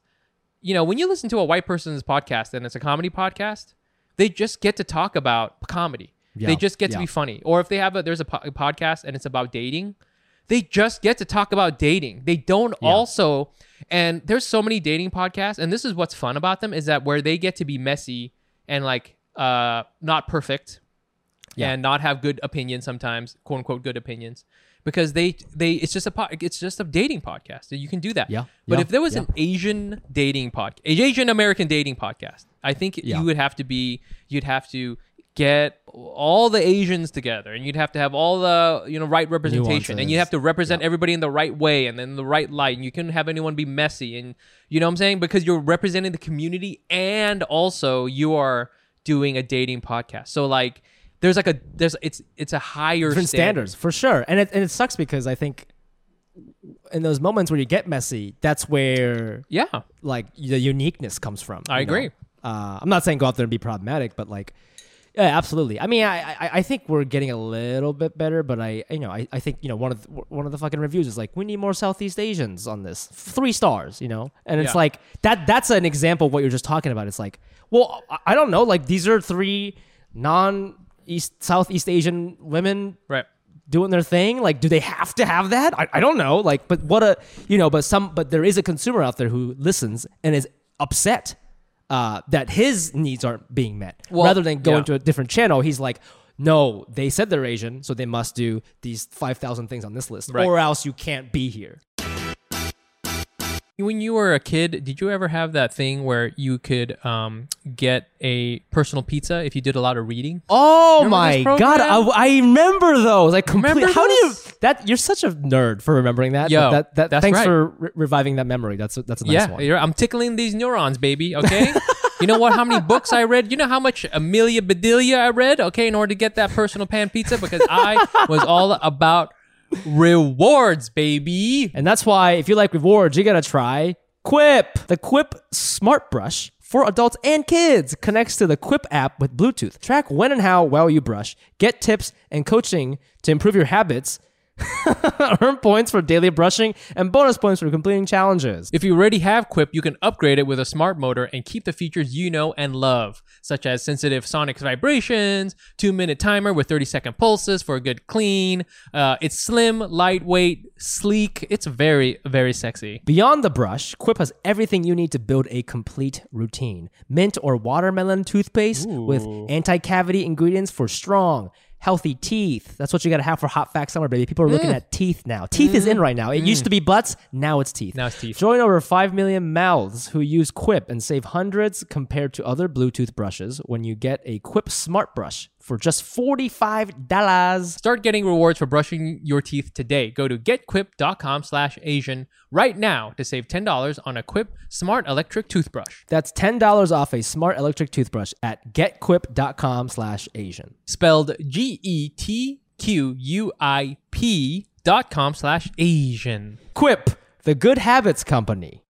you know, when you listen to a white person's podcast and it's a comedy podcast, they just get to talk about comedy. Yeah, They just get to be funny. Or if they have a there's a, po- a podcast and it's about dating, they just get to talk about dating. They don't also and there's so many dating podcasts and this is what's fun about them is that where they get to be messy and like uh not perfect Yeah. and not have good opinions sometimes, quote unquote good opinions, because they they it's just a po- it's just a dating podcast. You can do that. Yeah, But yeah, if there was yeah. an Asian dating podcast, Asian American dating podcast, I think Yeah. you would have to be you'd have to get all the Asians together and you'd have to have all the you know right representation and you'd have to represent everybody in the right way and then the right light and you couldn't have anyone be messy and you know what I'm saying because you're representing the community and also you are doing a dating podcast. So like there's like a there's it's it's a higher different standard. standards for sure and it, and it sucks because i think in those moments where you get messy that's where Yeah. like the uniqueness comes from I you know? agree. uh, i'm not saying go out there and be problematic but like yeah absolutely i mean i i, I think we're getting a little bit better but i you know i, I think you know one of the, one of the fucking reviews is like we need more southeast asians on this three stars you know and it's Yeah. like that that's an example of what you're just talking about it's like well i, I don't know like these are three non east southeast asian women Right. doing their thing like do they have to have that I, I don't know like but what a you know but some but there is a consumer out there who listens and is upset uh, that his needs aren't being met Well, rather than going yeah. to a different channel he's like no they said they're asian so they must do these 5000 things on this list Right. or else you can't be here When you were a kid, did you ever have that thing where you could um, get a personal pizza if you did a lot of reading? Oh my god. I, I remember those. Like complete. Remember How do you that? You're such a nerd for remembering that. Yeah, that, that that's thanks right. for re- reviving that memory. That's a, that's a nice yeah, one. you're- I'm tickling these neurons, baby. Okay. you know what? How many books I read? You know how much Amelia Bedelia I read? Okay, in order to get that personal pan pizza, because I was all about rewards, baby. And that's why if you like rewards, you gotta try Quip! The Quip Smart Brush for adults and kids connects to the Quip app with Bluetooth. Track when and how well you brush, get tips and coaching to improve your habits, earn points for daily brushing, and bonus points for completing challenges. If you already have Quip, you can upgrade it with a smart motor and keep the features you know and love, such as sensitive sonic vibrations, two minute timer with 30 second pulses for a good clean. Uh, it's slim, lightweight, sleek. It's very, very sexy. Beyond the brush, Quip has everything you need to build a complete routine. Mint or watermelon toothpaste with anti cavity ingredients for strong, healthy teeth. That's what you got to have for hot fact summer, baby. People are looking mm. at teeth now. Teeth is in mm. right now. It used to mm. be butts, now it's teeth. Now it's teeth. Join over 5 million mouths who use Quip and save hundreds compared to other Bluetooth brushes when you get a Quip Smart Brush for just $45. Start getting rewards for brushing your teeth today. Go to getquip.com slash Asian right now to save $10 on a Quip Smart Electric Toothbrush. That's $10 off a smart electric toothbrush at getquip.com slash Asian. Spelled G-E-T-Q-U-I-P dot com slash Asian. Quip, the good habits company.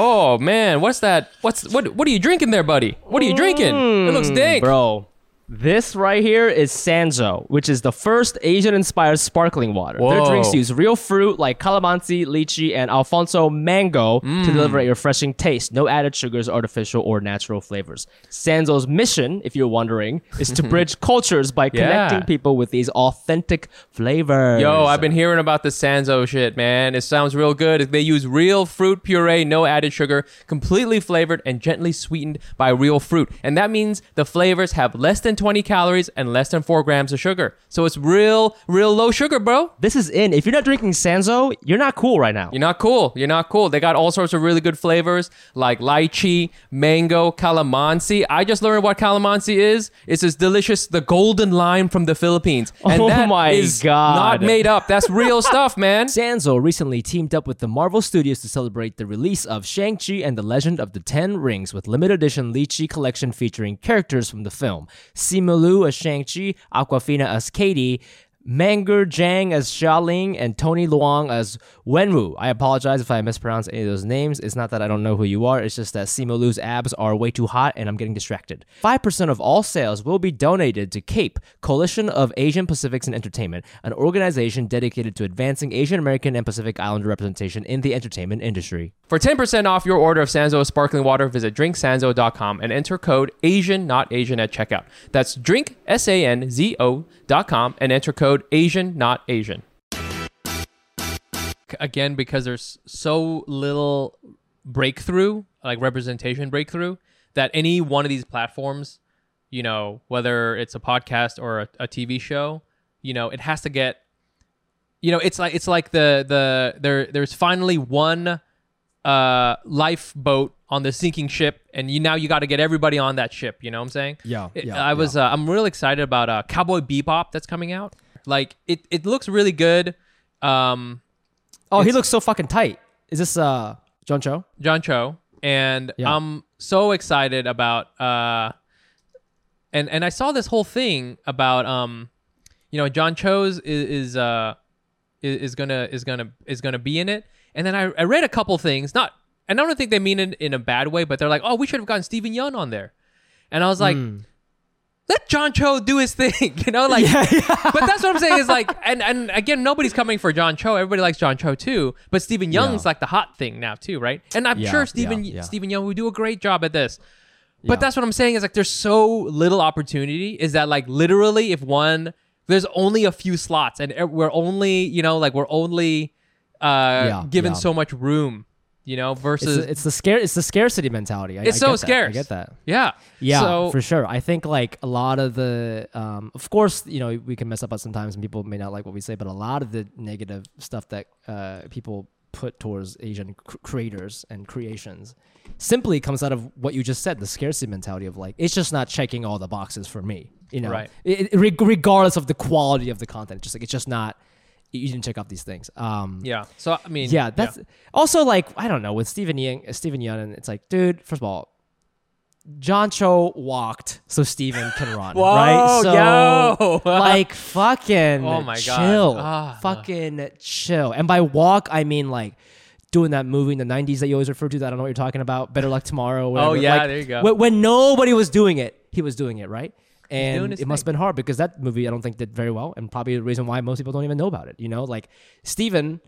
Oh man, what's that? What's what? What are you drinking there, buddy? What are you drinking? It looks dank, Bro, this right here is Sanzo, which is the first Asian-inspired sparkling water. Their drinks use real fruit like calamansi, lychee, and Alphonso mango Mm. to deliver a refreshing taste. No added sugars, artificial or natural flavors. Sanzo's mission, if you're wondering, is to bridge cultures by connecting Yeah. people with these authentic flavors. Yo, I've been hearing about the Sanzo shit, man. It sounds real good. They use real fruit puree, no added sugar, completely flavored and gently sweetened by real fruit. And that means the flavors have less than 20 calories and less than 4 grams of sugar. So it's real, real low sugar, bro. This is in. If you're not drinking Sanzo, you're not cool right now. You're not cool. You're not cool. They got all sorts of really good flavors like lychee, mango, calamansi. I just learned what calamansi is. It's this delicious, the golden lime from the Philippines. And Oh that my is God. not made up. That's real stuff, man. Sanzo recently teamed up with the Marvel Studios to celebrate the release of Shang-Chi and the Legend of the Ten Rings with limited edition Lychee collection featuring characters from the film. Simu as Shang-Chi, Awkwafina as Katie, Meng'er Zhang as Xia Ling, and Tony Leung as Wenwu. I apologize if I mispronounce any of those names. It's not that I don't know who you are, it's just that Simu Liu's abs are way too hot and I'm getting distracted. 5% of all sales will be donated to CAPE, Coalition of Asian Pacifics and Entertainment, an organization dedicated to advancing Asian American and Pacific Islander representation in the entertainment industry. For 10% off your order of Sanzo sparkling water, visit drinksanzo.com and enter code Asian not Asian at checkout. That's drink S A N Z and enter code Asian not Asian. Again, because there's so little breakthrough, like representation breakthrough, that any one of these platforms, you know, whether it's a podcast or a, a TV show, you know, it has to get you know it's like it's like the the there there's finally one uh lifeboat on the sinking ship and you now you got to get everybody on that ship you know what i'm saying Yeah, It- yeah, i was uh, i'm really excited about uh cowboy bebop that's coming out like it it looks really good um Oh, he looks so fucking tight. Is this uh John Cho? John Cho, and Yeah. I'm so excited about uh and and I saw this whole thing about um you know John Cho's is, is uh is, is gonna is gonna is gonna be in it, and then I, I read a couple things, not and I don't think they mean it in a bad way, but they're like, oh, we should have gotten Steven Yeun on there, and I was like. Hmm. Let John Cho do his thing, you know, like. But that's what I'm saying is like, and and again, nobody's coming for John Cho. Everybody likes John Cho too. But Steven Yeun's Yeah. like the hot thing now too, right? And I'm Yeah, sure Stephen yeah, yeah. Steven Yeun would do a great job at this. Yeah. But that's what I'm saying is like, there's so little opportunity. Is that like literally if one there's only a few slots and we're only you know like we're only uh Yeah, given yeah. so much room, you know, It's, versus the- it's the scare it's the scarcity mentality. I, It's I so get that. scarce. I get that. yeah Yeah, So for sure. I think like a lot of the, um, of course, you know, we can mess up at sometimes, and people may not like what we say, but a lot of the negative stuff that uh, people put towards Asian cr- creators and creations simply comes out of what you just said, the scarcity mentality of like it's just not checking all the boxes for me. You know, Right. It, it- regardless of the quality of the content, just like it's just not. You didn't check off these things. Um, yeah. So I mean, yeah, that's also like I don't know with Steven Yeun, Steven Yeun, and it's like, dude. First of all, John Cho walked so Steven can run, Whoa, right? So yo. like fucking Oh my God. chill. Ah. fucking chill. And by walk I mean like doing that movie in the 90s that you always refer to that I don't know what you're talking about. Better Luck Tomorrow. Whatever. Oh, yeah, Like, there you go. When, when nobody was doing it, he was doing it, right? And it must have been hard because that movie I don't think did very well and probably the reason why most people don't even know about it. You know, like Steven,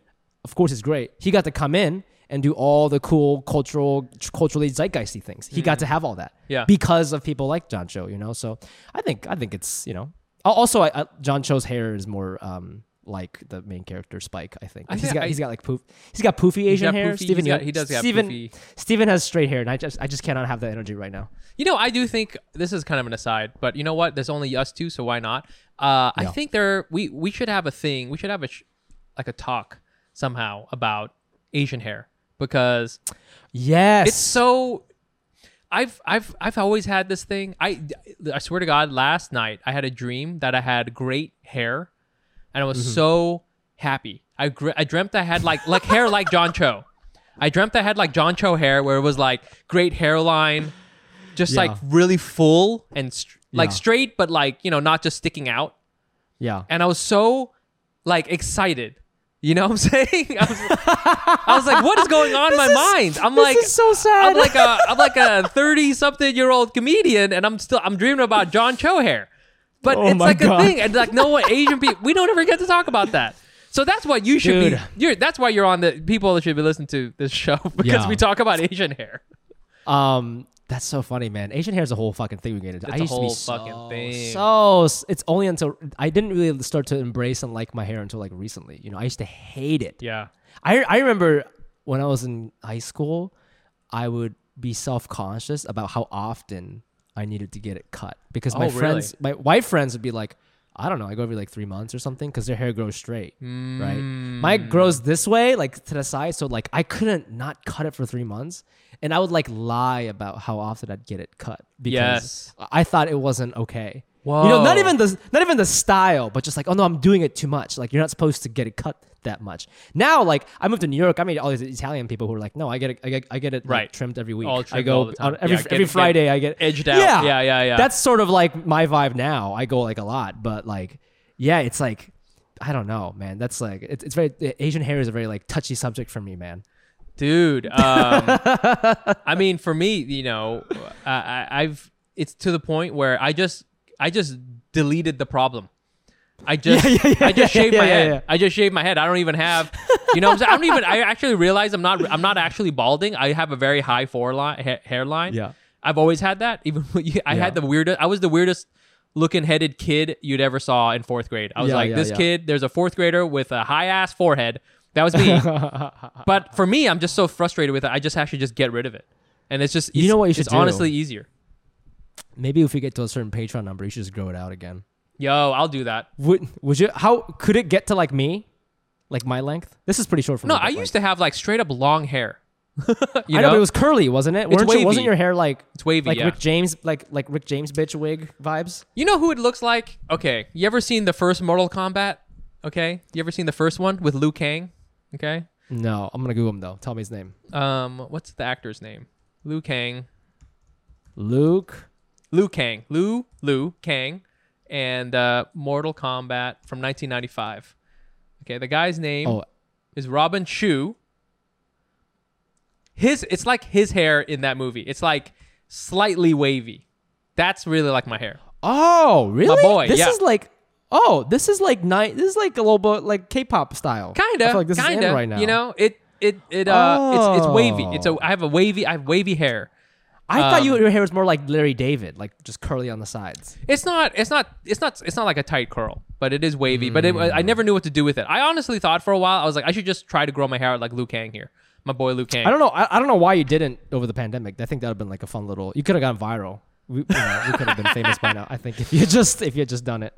of course, is great. He got to come in and do all the cool cultural, culturally zeitgeisty things. He got to have all that, Mm. Yeah. because of people like John Cho. You know, so I think I think it's you know. Also, I, I, John Cho's hair is more um like the main character Spike. I think I he's think got I- he's got like poof. He's got poofy Asian got hair. poofy- Steven, got- he does have Steven, poofy. Steven has straight hair, and I just I just cannot have that energy right now. You know, I do think this is kind of an aside, but you know what? There's only us two, so why not? Uh, I think there we we should have a thing. We should have a sh- like a talk somehow about Asian hair because Yes, it's so. I've I've I've always had this thing. I I swear to God, last night I had a dream that I had great hair, and I was Mm-hmm. so happy. I gr- I dreamt I had like like hair like John Cho. I dreamt I had like John Cho hair, where it was like great hairline, just like really full and str- like straight, but like you know not just sticking out. yeah. And I was so like excited. You know what I'm saying? I was, I was like, what is going on in my mind? I'm like, is so sad. I'm like a I'm like a 30 something year old comedian and I'm still I'm dreaming about John Cho hair. But Oh it's like God. a thing and like no one Asian people we don't ever get to talk about that. So that's what you should Dude. be you're that's why you're on the people that should be listening to this show because Yeah. we talk about Asian hair. Um, that's so funny, man. Asian hair is a whole fucking thing we get into. It's I a used to be whole so, fucking thing. So it's only until I didn't really start to embrace and like my hair until like recently. You know, I used to hate it. Yeah. I I remember when I was in high school, I would be self conscious about how often I needed to get it cut because my Oh, really? friends, my white friends, would be like. I don't know. I go every like three months or something because their hair grows straight, right? Mine Mm. grows this way, like to the side. So like I couldn't not cut it for three months, and I would like lie about how often I'd get it cut because Yes. I thought it wasn't okay. You know, not Whoa. even the not even the style, but just like, oh no, I'm doing it too much. Like you're not supposed to get it cut that much. Now, like I moved to New York, I mean, all these Italian people who are like, no, I get it, I get, I get it like, trimmed every week. All I go all the time. on every Yeah, every get Friday. I get edged out. Yeah, Yeah, yeah, yeah. That's sort of like my vibe now. I go like a lot, but like, yeah, it's like. I don't know, man. That's like it's, it's very Asian hair is a very like touchy subject for me, man. dude. Um, I mean, for me, you know, I, I, I've it's to the point where I just I just deleted the problem. I just Yeah, yeah, yeah, I just shaved my head. I just shaved my head. I don't even have, you know, what I'm saying? I don't even. I actually realize I'm not. I'm not actually balding. I have a very high foreline ha- hairline. Yeah. I've always had that. Even I had the weirdest. I was the weirdest looking headed kid you'd ever saw in fourth grade. I was like, this kid. There's a fourth grader with a high ass forehead. That was me. but for me, I'm just so frustrated with it. I just actually just get rid of it, and it's just You know what you should It's do? honestly easier. Maybe if we get to a certain Patreon number, you should just grow it out again. Yo, I'll do that. Would would you? How could it get to like me, like my length? This is pretty short for No, me. No, I used to have like straight up long hair. you I know, know, but it was curly, wasn't it? Weren't you, wasn't your hair like it's wavy. like yeah. Rick James, like like Rick James bitch wig vibes? You know who it looks like? Okay, you ever seen the first Mortal Kombat? Okay, you ever seen the first one with Liu Kang? Okay, No, I'm gonna Google him though. Tell me his name. um, what's the actor's name? Liu Kang. Luke. Liu Kang. Liu Liu Kang, and uh, Mortal Kombat from 1995. Okay, the guy's name Oh, is Robin Shou. His it's like his hair in that movie. It's like slightly wavy. That's really like my hair. oh, really? My boy, This yeah. is like. Oh, this is like night. This is like a little bit like K-pop style. Kinda, feel like this is in kinda. right now. You know, it it it uh, it's it's wavy. It's a Oh. Have a wavy I have wavy hair. I thought you, um, your hair was more like Larry David, like just curly on the sides. It's not it's not it's not it's not like a tight curl, but it is wavy. But it, I never knew what to do with it. I honestly thought for a while I was like I should just try to grow my hair out like Liu Kang here, my boy Liu Kang. I don't know. I, I don't know why you didn't over the pandemic. I think that would have been like a fun little. You could have gone viral. We, you know, we could have been famous by now. I think if you just if you had just done it.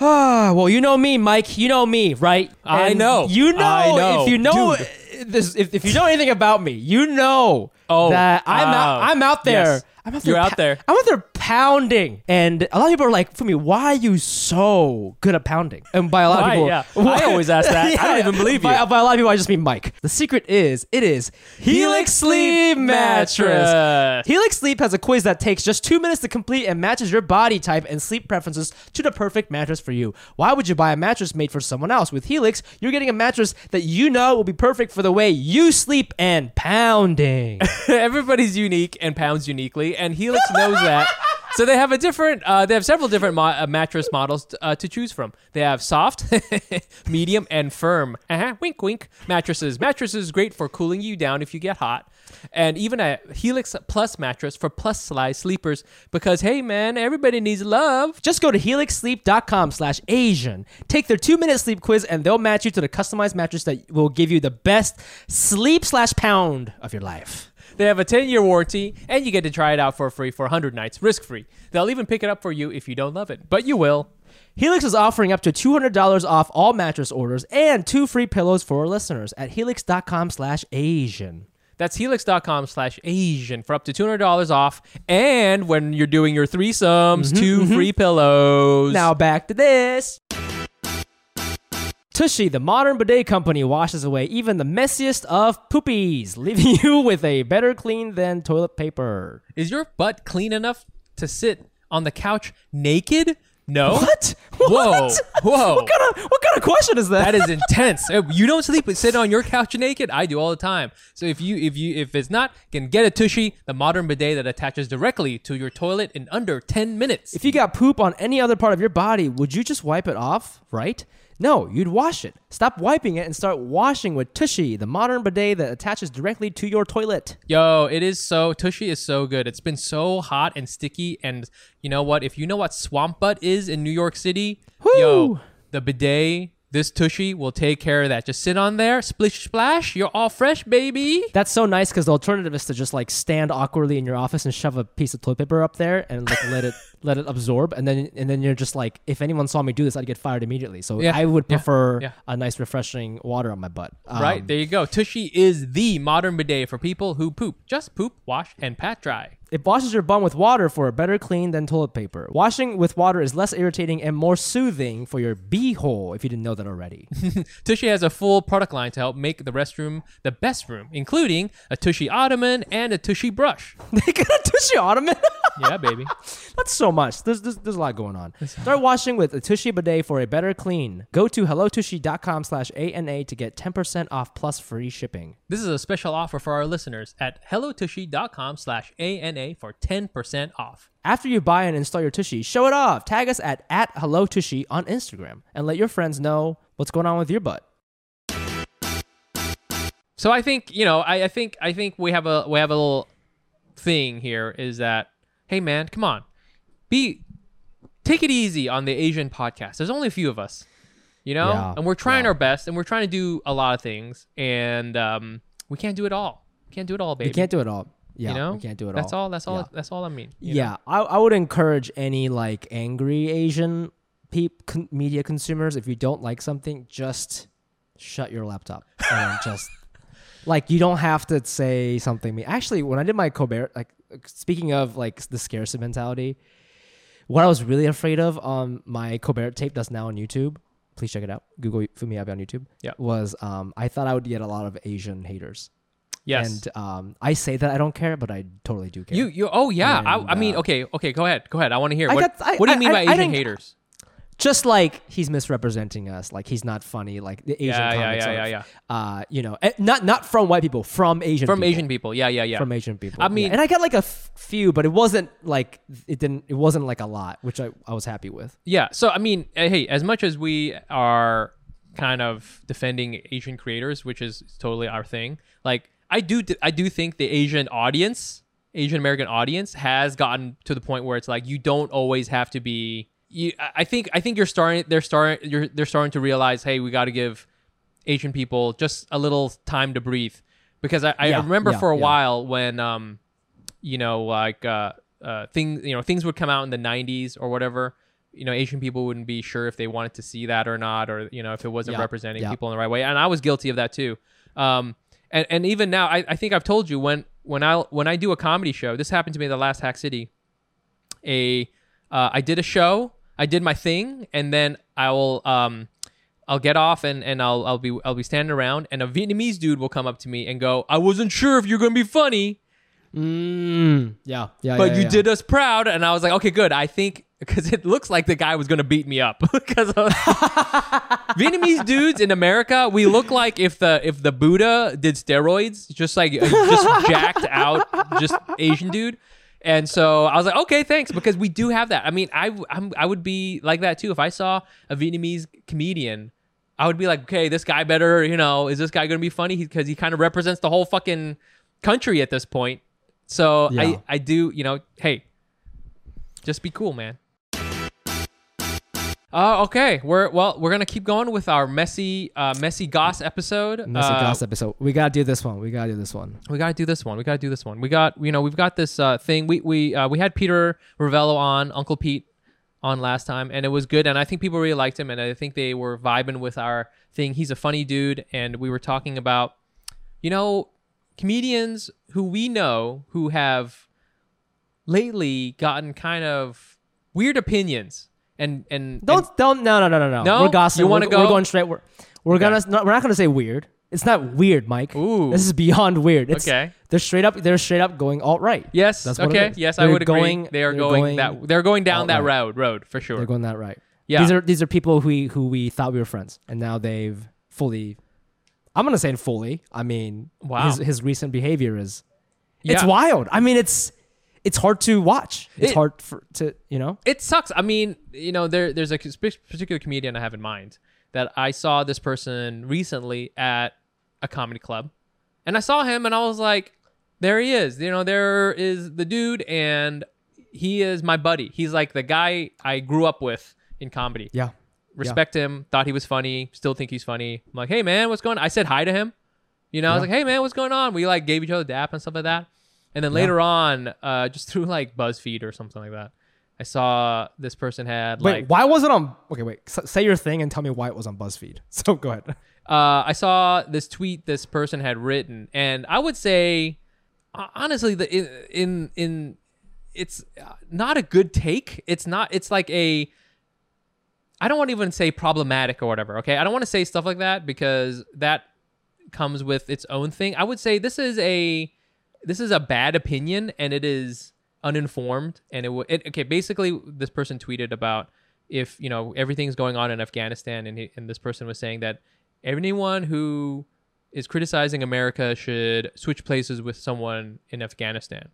Ah, well, you know me, Mike. You know me, right? I And know. You know. I know. If you know Dude. this, if, if you know anything about me, you know Oh, that I'm out. uh, I'm out there. yes. I'm out there. You're out there. I'm out there pounding. And a lot of people are like, Fumi, why are you so good at pounding? And by a lot Why? of people, Yeah. I always ask that. I don't even believe by, you. By a lot of people, I just mean Mike. The secret is, it is Helix Sleep Mattress. Helix Sleep has a quiz that takes just two minutes to complete and matches your body type and sleep preferences to the perfect mattress for you. Why would you buy a mattress made for someone else? With Helix, you're getting a mattress that you know will be perfect for the way you sleep and pounding. Everybody's unique and pounds uniquely, and Helix knows that. So they have a different. Uh, they have several different mo- uh, mattress models uh, to choose from. They have soft, medium, and firm. Uh-huh, wink, wink. Mattresses. Mattresses great for cooling you down if you get hot, and even a Helix Plus mattress for plus size sleepers. Because hey, man, everybody needs love. Just go to helixsleep.com slash Asian. Take their two minute sleep quiz and they'll match you to the customized mattress that will give you the best sleep slash pound of your life. They have a 10 year warranty, and you get to try it out for free for 100 nights, risk free. They'll even pick it up for you if you don't love it, but you will. Helix is offering up to $200 off all mattress orders and two free pillows for our listeners at helix.com slash Asian. That's helix.com slash Asian for up to $200 off. And when you're doing your threesomes, mm-hmm, two mm-hmm. free pillows. Now back to this. Tushy, the modern bidet company, washes away even the messiest of poopies, leaving you with a better clean than toilet paper. is your butt clean enough to sit on the couch naked? No. What? Whoa. What? Whoa. What kind of what kind of question is that? That is intense. Uh, You don't sleep and sit on your couch naked. I do all the time. So if you if you if it's not, can get a tushy, the modern bidet that attaches directly to your toilet in under ten minutes. If you got poop on any other part of your body, would you just wipe it off, right? No, you'd wash it. Stop wiping it and start washing with Tushy, the modern bidet that attaches directly to your toilet. Yo, it is so Tushy is so good. It's been so hot and sticky, and you know what? If you know what swamp butt is in New York City, yo, the bidet, this Tushy will take care of that. Just sit on there, splish splash, you're all fresh, baby. That's so nice because the alternative is to just like stand awkwardly in your office and shove a piece of toilet paper up there and like let it let it absorb, and then and then you're just like, if anyone saw me do this, I'd get fired immediately. So Yeah, I would yeah, prefer yeah. a nice, refreshing water on my butt. Um, right there, you go. Tushy is the modern bidet for people who poop. Just poop, wash, and pat dry. It washes your bum with water for a better clean than toilet paper. Washing with water is less irritating and more soothing for your beehole, if you didn't know that already. Tushy has a full product line to help make the restroom the best room, including a Tushy ottoman and a Tushy brush. they got a Tushy ottoman? Yeah, baby. That's so much. There's, there's, there's a lot going on. Start washing with a Tushy bidet for a better clean. Go to hellotushy.com slash ANA to get 10% off plus free shipping. This is a special offer for our listeners at hellotushy.com slash ANA for 10% off. After you buy and install your Tushy, show it off. Tag us at, at hellotushy on Instagram and let your friends know what's going on with your butt. So I think, you know, I, I think I think we have a we have a little thing here is that, hey man, come on. Be take it easy on the Asian podcast. There's only a few of us. You know? Yeah, and we're trying yeah. our best and we're trying to do a lot of things and um we can't do it all. Can't do it all, baby. You can't do it all. Yeah, you know? we can't do it that's all. all. That's all. Yeah. That's all I mean. know? Yeah, I, I would encourage any like angry Asian peop con- media consumers if you don't like something, just shut your laptop and just like you don't have to say something. mean. Actually, when I did my Colbert, like speaking of like the scarcity mentality, what I was really afraid of on my Colbert tape that's now on YouTube. Please check it out. Google Fumi Abe on YouTube. Yeah. Was um I thought I would get a lot of Asian haters. Yes. And um I say that I don't care, but I totally do care. you you oh yeah. And, I, I mean uh, okay okay go ahead go ahead. I want to hear I what got- I- what do you mean by Asian haters? just like he's misrepresenting us, like he's not funny, like the Asian Yeah, yeah, comics yeah, are, yeah, yeah. Uh, you know, eh, not not from white people, from Asian From people. Asian people. Yeah yeah yeah. from Asian people. I Yeah. mean- and I got like a f- few, but it wasn't like it didn't. It wasn't like a lot, which I, I was happy with. Yeah. So I mean, uh, hey, as much as we are kind of defending Asian creators, which is totally our thing, like I do, I do think the Asian audience, Asian American audience, has gotten to the point where it's like you don't always have to be. You, I- think, I think you're starting. They're starting. You're, they're starting to realize, hey, we got to give Asian people just a little time to breathe, because I, I Yeah, remember yeah, for a yeah. while when, um, you know, like uh, uh, things, you know, things would come out in the '90s or whatever. You know, Asian people wouldn't be sure if they wanted to see that or not, or you know, if it wasn't representing people in the right way. And I was guilty of that too. Um, and and even now, I, I think I've told you when when I when I do a comedy show, this happened to me the last Hack City. a uh, I did a show, I did my thing, and then I will um I'll get off and, and I'll I'll be I'll be standing around and a Vietnamese dude will come up to me and go, I wasn't sure if you're gonna be funny, Mm, yeah, yeah. but yeah, you yeah. did us proud, and I was like, okay, good. I think because it looks like the guy was gonna beat me up because Vietnamese dudes in America, we look like if the if the Buddha did steroids, just like uh, just jacked out, just Asian dude. And so I was like, okay, thanks, because we do have that. I mean, I I'm, I would be like that too if I saw a Vietnamese comedian. I would be like, okay, this guy better, you know, is this guy gonna be funny? Because he, kind of represents the whole fucking country at this point. So Yeah. I I do, you know, hey, just be cool, man. Uh, okay, we're well. We're gonna keep going with our messy, uh, messy goss episode. Messy Uh, gossip episode. We gotta do this one. We gotta do this one. we gotta do this one. We gotta do this one. We got, you know, we've got this uh, thing. We we uh, we had Peter Ravello on, Uncle Pete, on last time, and it was good. And I think people really liked him, and I think they were vibing with our thing. He's a funny dude, and we were talking about, you know, comedians who we know who have lately gotten kind of weird opinions, and and Don't and- don't no no no no no. No? We're gossiping. You wanna we're, go? We're going straight. We're we're Okay. gonna no, we're not gonna say weird. It's not weird, Mike. Ooh. This is beyond weird. It's, Okay. They're straight up. They're straight up going alt right. Yes. That's what okay. Yes, I They're would agree. going- they are they're going, going that. They're going down that alt-right. road. Road for sure. They're going that right. Yeah. These are these are people who we who we thought we were friends, and now they've fully. I'm gonna say it fully. I mean, Wow. his his recent behavior is. It's wild. I mean, it's it's hard to watch. It's It- hard for to you know. it sucks. I mean, you know, there there's a particular comedian I have in mind that I saw this person recently at a comedy club, and I saw him and I was like, there he is. You know, there is the dude, and he is my buddy. He's like the guy I grew up with in comedy. Yeah. Respect him. Thought he was funny. Still think he's funny. I'm like, hey man, what's going? on? I said hi to him. You know, I was like, hey man, what's going on? We like gave each other dap and stuff like that. And then later on, uh, just through like BuzzFeed or something like that, I saw this person had Wait, like why was it on? Okay, wait. Say your thing and tell me why it was on BuzzFeed. So go ahead. uh, I saw this tweet this person had written, and I would say, honestly, the in in, in it's uh, not a good take. It's not. It's like a. I don't want to even say problematic or whatever. Okay, I don't want to say stuff like that because that comes with its own thing. I would say this is a this is a bad opinion and it is uninformed and it would it, okay basically this person tweeted about if you know everything's going on in Afghanistan and he, and this person was saying that anyone who is criticizing America should switch places with someone in Afghanistan,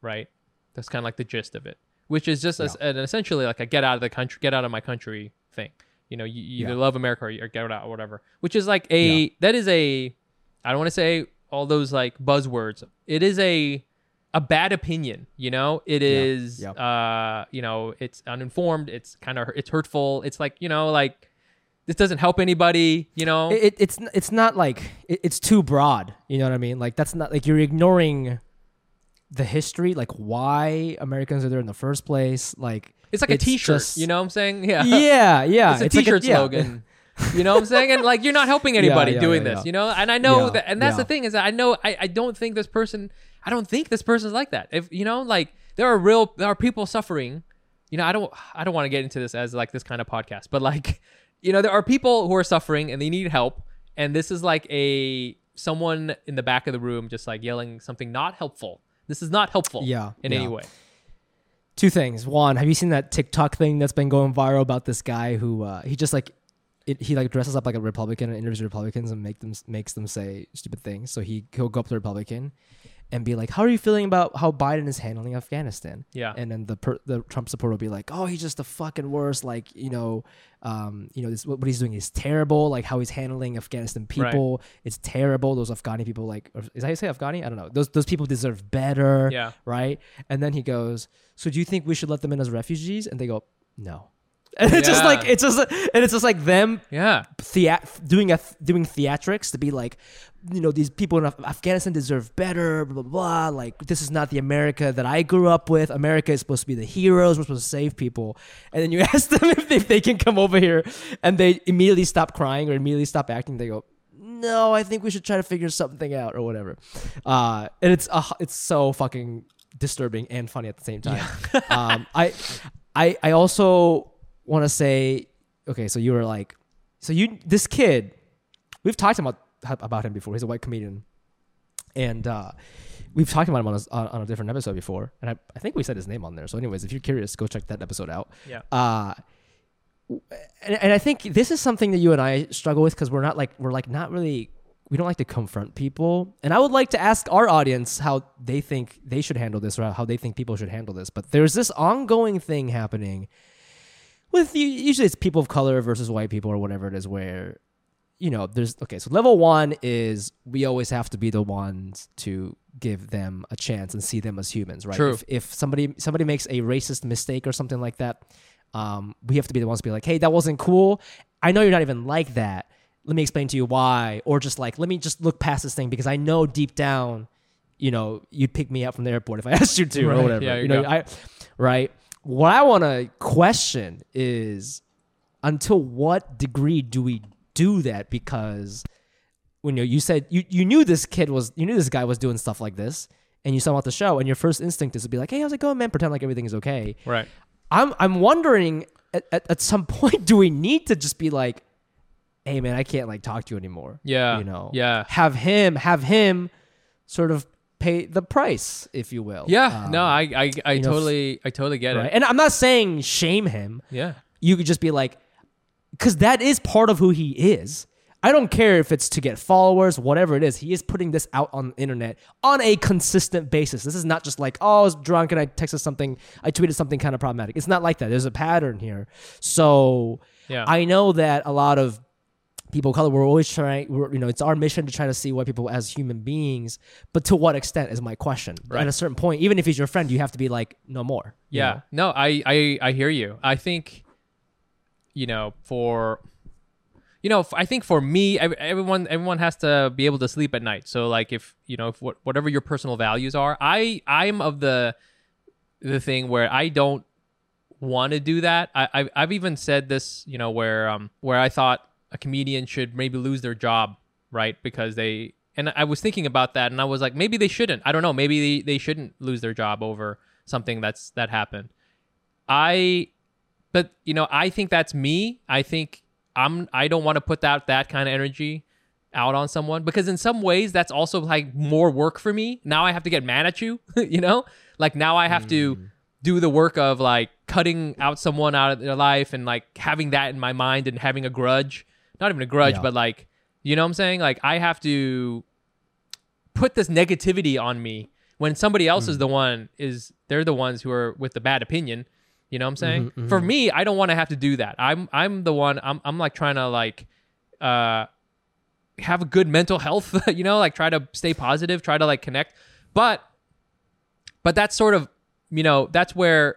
right? That's kind of like the gist of it, which is just as, an essentially like a get out of the country, get out of my country thing. You know, you, you either love America or, or get out or whatever. Which is like a that is a I don't want to say all those like buzzwords. It is a a bad opinion. You know, it is yeah. uh you know it's uninformed. It's kind of it's hurtful. It's like you know like this doesn't help anybody. You know, It, it, it's it's not like it, it's too broad. You know what I mean? Like that's not like you're ignoring the history, like why Americans are there in the first place. Like It's like a T-shirt. just- you know what I'm saying? Yeah. yeah, yeah. It's a like T-shirt yeah. slogan. You know what I'm saying? And like you're not helping anybody yeah, doing yeah, this. yeah. You know, and I know that, and that's the thing is that I know I, I don't think this person I don't think this person's like that. If you know, like there are real there are people suffering. You know, I don't I don't want to get into this as like this kind of podcast, but like you know, there are people who are suffering and they need help, and this is like a someone in the back of the room just like yelling something not helpful. This is not helpful. Yeah, in any way. Two things. One, have you seen that TikTok thing that's been going viral about this guy who uh, he just like it, he like dresses up like a Republican and interviews Republicans and make them makes them say stupid things. So he he'll go up to a Republican and be like, "How are you feeling about how Biden is handling Afghanistan?" Yeah. And then the per, the Trump supporter will be like, "Oh, he's just the fucking worst. Like you know, um, you know this what, what he's doing is terrible. Like how he's handling Afghanistan people, it's terrible. Those Afghani people, like, or, is that how you say Afghani? I don't know. Those those people deserve better. Yeah. Right. And then he goes, "So do you think we should let them in as refugees?" And they go, "No." And it's just Yeah. like it's just and it's just like them Yeah. thea- doing a doing theatrics to be like, you know, these people in Af- Afghanistan deserve better, blah, blah blah. Like this is not the America that I grew up with. America is supposed to be the heroes. We're supposed to save people. And then you ask them if they, if they can come over here, and they immediately stop crying or immediately stop acting. They go. No, I think we should try to figure something out or whatever. Uh, and it's uh, it's so fucking disturbing and funny at the same time. um, I, I, I also want to say, okay, so you were like, so you this kid, we've talked about about him before. He's a white comedian, and uh, we've talked about him on a, on a different episode before, and I, I think we said his name on there. So, anyways, if you're curious, go check that episode out. Yeah. Uh, and, and I think this is something that you and I struggle with because we're not like we're like not really we don't like to confront people. And I would like to ask our audience how they think they should handle this or how they think people should handle this. But there's this ongoing thing happening with usually it's people of color versus white people or whatever it is where you know there's okay so level one is we always have to be the ones to give them a chance and see them as humans right True. If, if somebody somebody makes a racist mistake or something like that um, we have to be the ones to be like hey that wasn't cool i know you're not even like that let me explain to you why or just like let me just look past this thing because i know deep down you know you'd pick me up from the airport if i asked you to Right. or whatever Yeah, you, you know go. i right what i want to question is until what degree do we do that because when you you said you, you knew this kid was you knew this guy was doing stuff like this and you saw him at the show and your first instinct is to be like hey how's it going man pretend like everything is okay Right. i'm i'm wondering at, at, at some point do we need to just be like hey man i can't like talk to you anymore Yeah. you know Yeah. have him have him sort of pay the price if you will Yeah. Um, no, I I, I you know, totally I totally get right it. and i'm not saying shame him Yeah. you could just be like, because that is part of who he is. I don't care if it's to get followers, whatever it is. He is putting this out on the internet on a consistent basis. This is not just like, oh, I was drunk and I texted something, I tweeted something kind of problematic. It's not like that. There's a pattern here. So Yeah. I know that a lot of people of color, we're always trying, we're, you know, it's our mission to try to see white people as human beings. But to what extent is my question? Right. At a certain point, even if he's your friend, you have to be like, no more. you Yeah. know? No, I, I I hear you. I think, you know, for, you know, i think for me, everyone everyone has to be able to sleep at night. So like, if you know, if whatever your personal values are, I I'm of the the thing where I don't want to do that. I I've, I've even said this, you know, where um where I thought a comedian should maybe lose their job, right? Because they and I was thinking about that, and I was like, maybe they shouldn't. I don't know. Maybe they, they shouldn't lose their job over something that's that happened. I, but you know, I think that's me. I think I'm. I don't want to put that that kind of energy out on someone because in some ways that's also like more work for me. Now I have to get mad at you. you know, like now I have to mm. do the work of like cutting out someone out of their life and like having that in my mind and having a grudge. Not even a grudge, Yeah. but like you know what I'm saying? Like I have to put this negativity on me when somebody else Mm. is the one is they're the ones who are with the bad opinion. You know what I'm saying? Mm-hmm, For me, I don't want to have to do that. I'm I'm the one I'm I'm like trying to like uh have a good mental health, you know, like try to stay positive, try to like connect. But but that's sort of, you know, that's where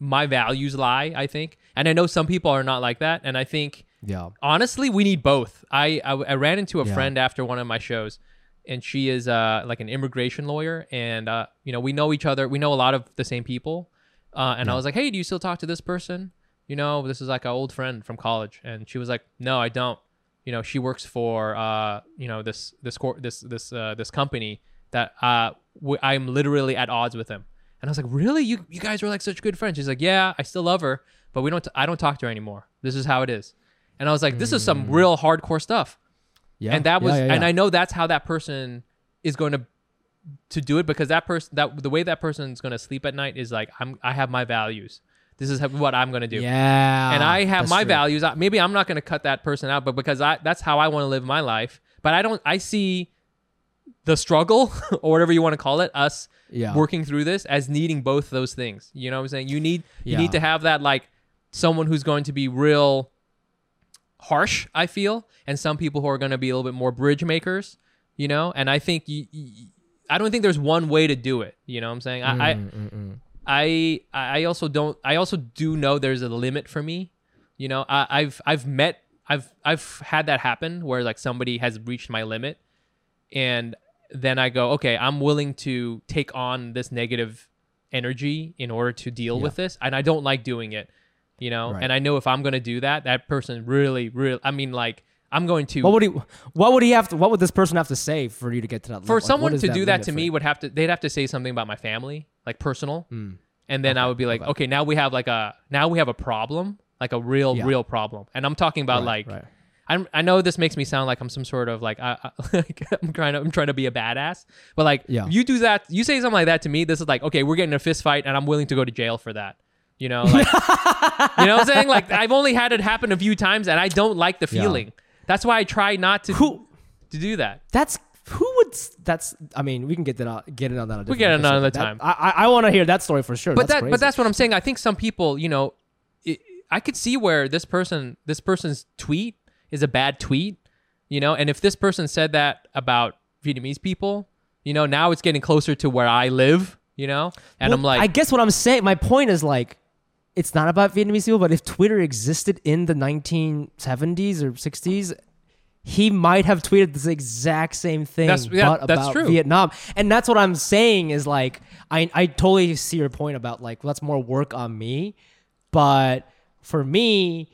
my values lie, I think. And I know some people are not like that, and I think Yeah. honestly we need both. I i, I ran into a Yeah. friend after one of my shows and she is uh like an immigration lawyer and uh you know we know each other we know a lot of the same people uh and i was like hey do you still talk to this person? You know this is like an old friend from college. And she was like no i don't. You know she works for uh you know this this cor- this this uh this company that uh w- i'm literally at odds with him and i was like really? You you guys were like such good friends. She's like yeah i still love her but we don't i don't talk to her anymore. This is how it is and I was like, this is some mm. real hardcore stuff. Yeah. And that was, Yeah, yeah, and. I know that's how that person is going to to do it because that person, that the way that person's going to sleep at night is like, I'm, I have my values. This is what I'm going to do. Yeah. and I have my true. values. Maybe I'm not going to cut that person out, but because I, that's how I want to live my life. But I don't, I see the struggle or whatever you want to call it, us Yeah. working through this as needing both those things. You know what I'm saying? You need you need to have that like someone who's going to be real harsh, I feel, and some people who are going to be a little bit more bridge makers, you know? And I think you, you I don't think there's one way to do it, you know what I'm saying? I I, Mm-mm. I I also don't I also do know there's a limit for me. You know, I, I've I've met I've I've had that happen where like somebody has reached my limit and then I go, okay, I'm willing to take on this negative energy in order to deal Yeah. with this. And I don't like doing it, you know? Right. And I know if I'm going to do that, that person really, really, I mean, like, I'm going to What would he? What would he have to? What would this person have to say for you to get to that? level? for someone to do that to for me would have to they'd have to say something about my family, like personal. Hmm. And then I would be like, okay. now we have like a now we have a problem, like a real Yeah. real problem. And I'm talking about Right, like right. I'm, I know this makes me sound like I'm some sort of like, I, I, like I'm trying to I'm trying to be a badass, but like Yeah. you do that, you say something like that to me. This is like okay, we're getting a fist fight, and I'm willing to go to jail for that. You know, like, you know what I'm saying? Like I've only had it happen a few times, and I don't like the Yeah. feeling. That's why I try not to Who- to do that. That's who would. That's. I mean, we can get that. out- Get it on that. We get it another That- time. I I, I want to hear that story for sure. but that's that crazy. but that's what I'm saying. I think some people, you know, it, I could see where this person this person's tweet is a bad tweet, you know, and if this person said that about Vietnamese people, you know, now it's getting closer to where I live, you know, and Well, I'm like, I guess what I'm saying. My point is like, it's not about Vietnamese people, but if Twitter existed in the 1970s or 60s. He might have tweeted this exact same thing, That's- yeah, but that's about true. Vietnam, and that's what I'm saying is like I I totally see your point about like let's more work on me, but for me,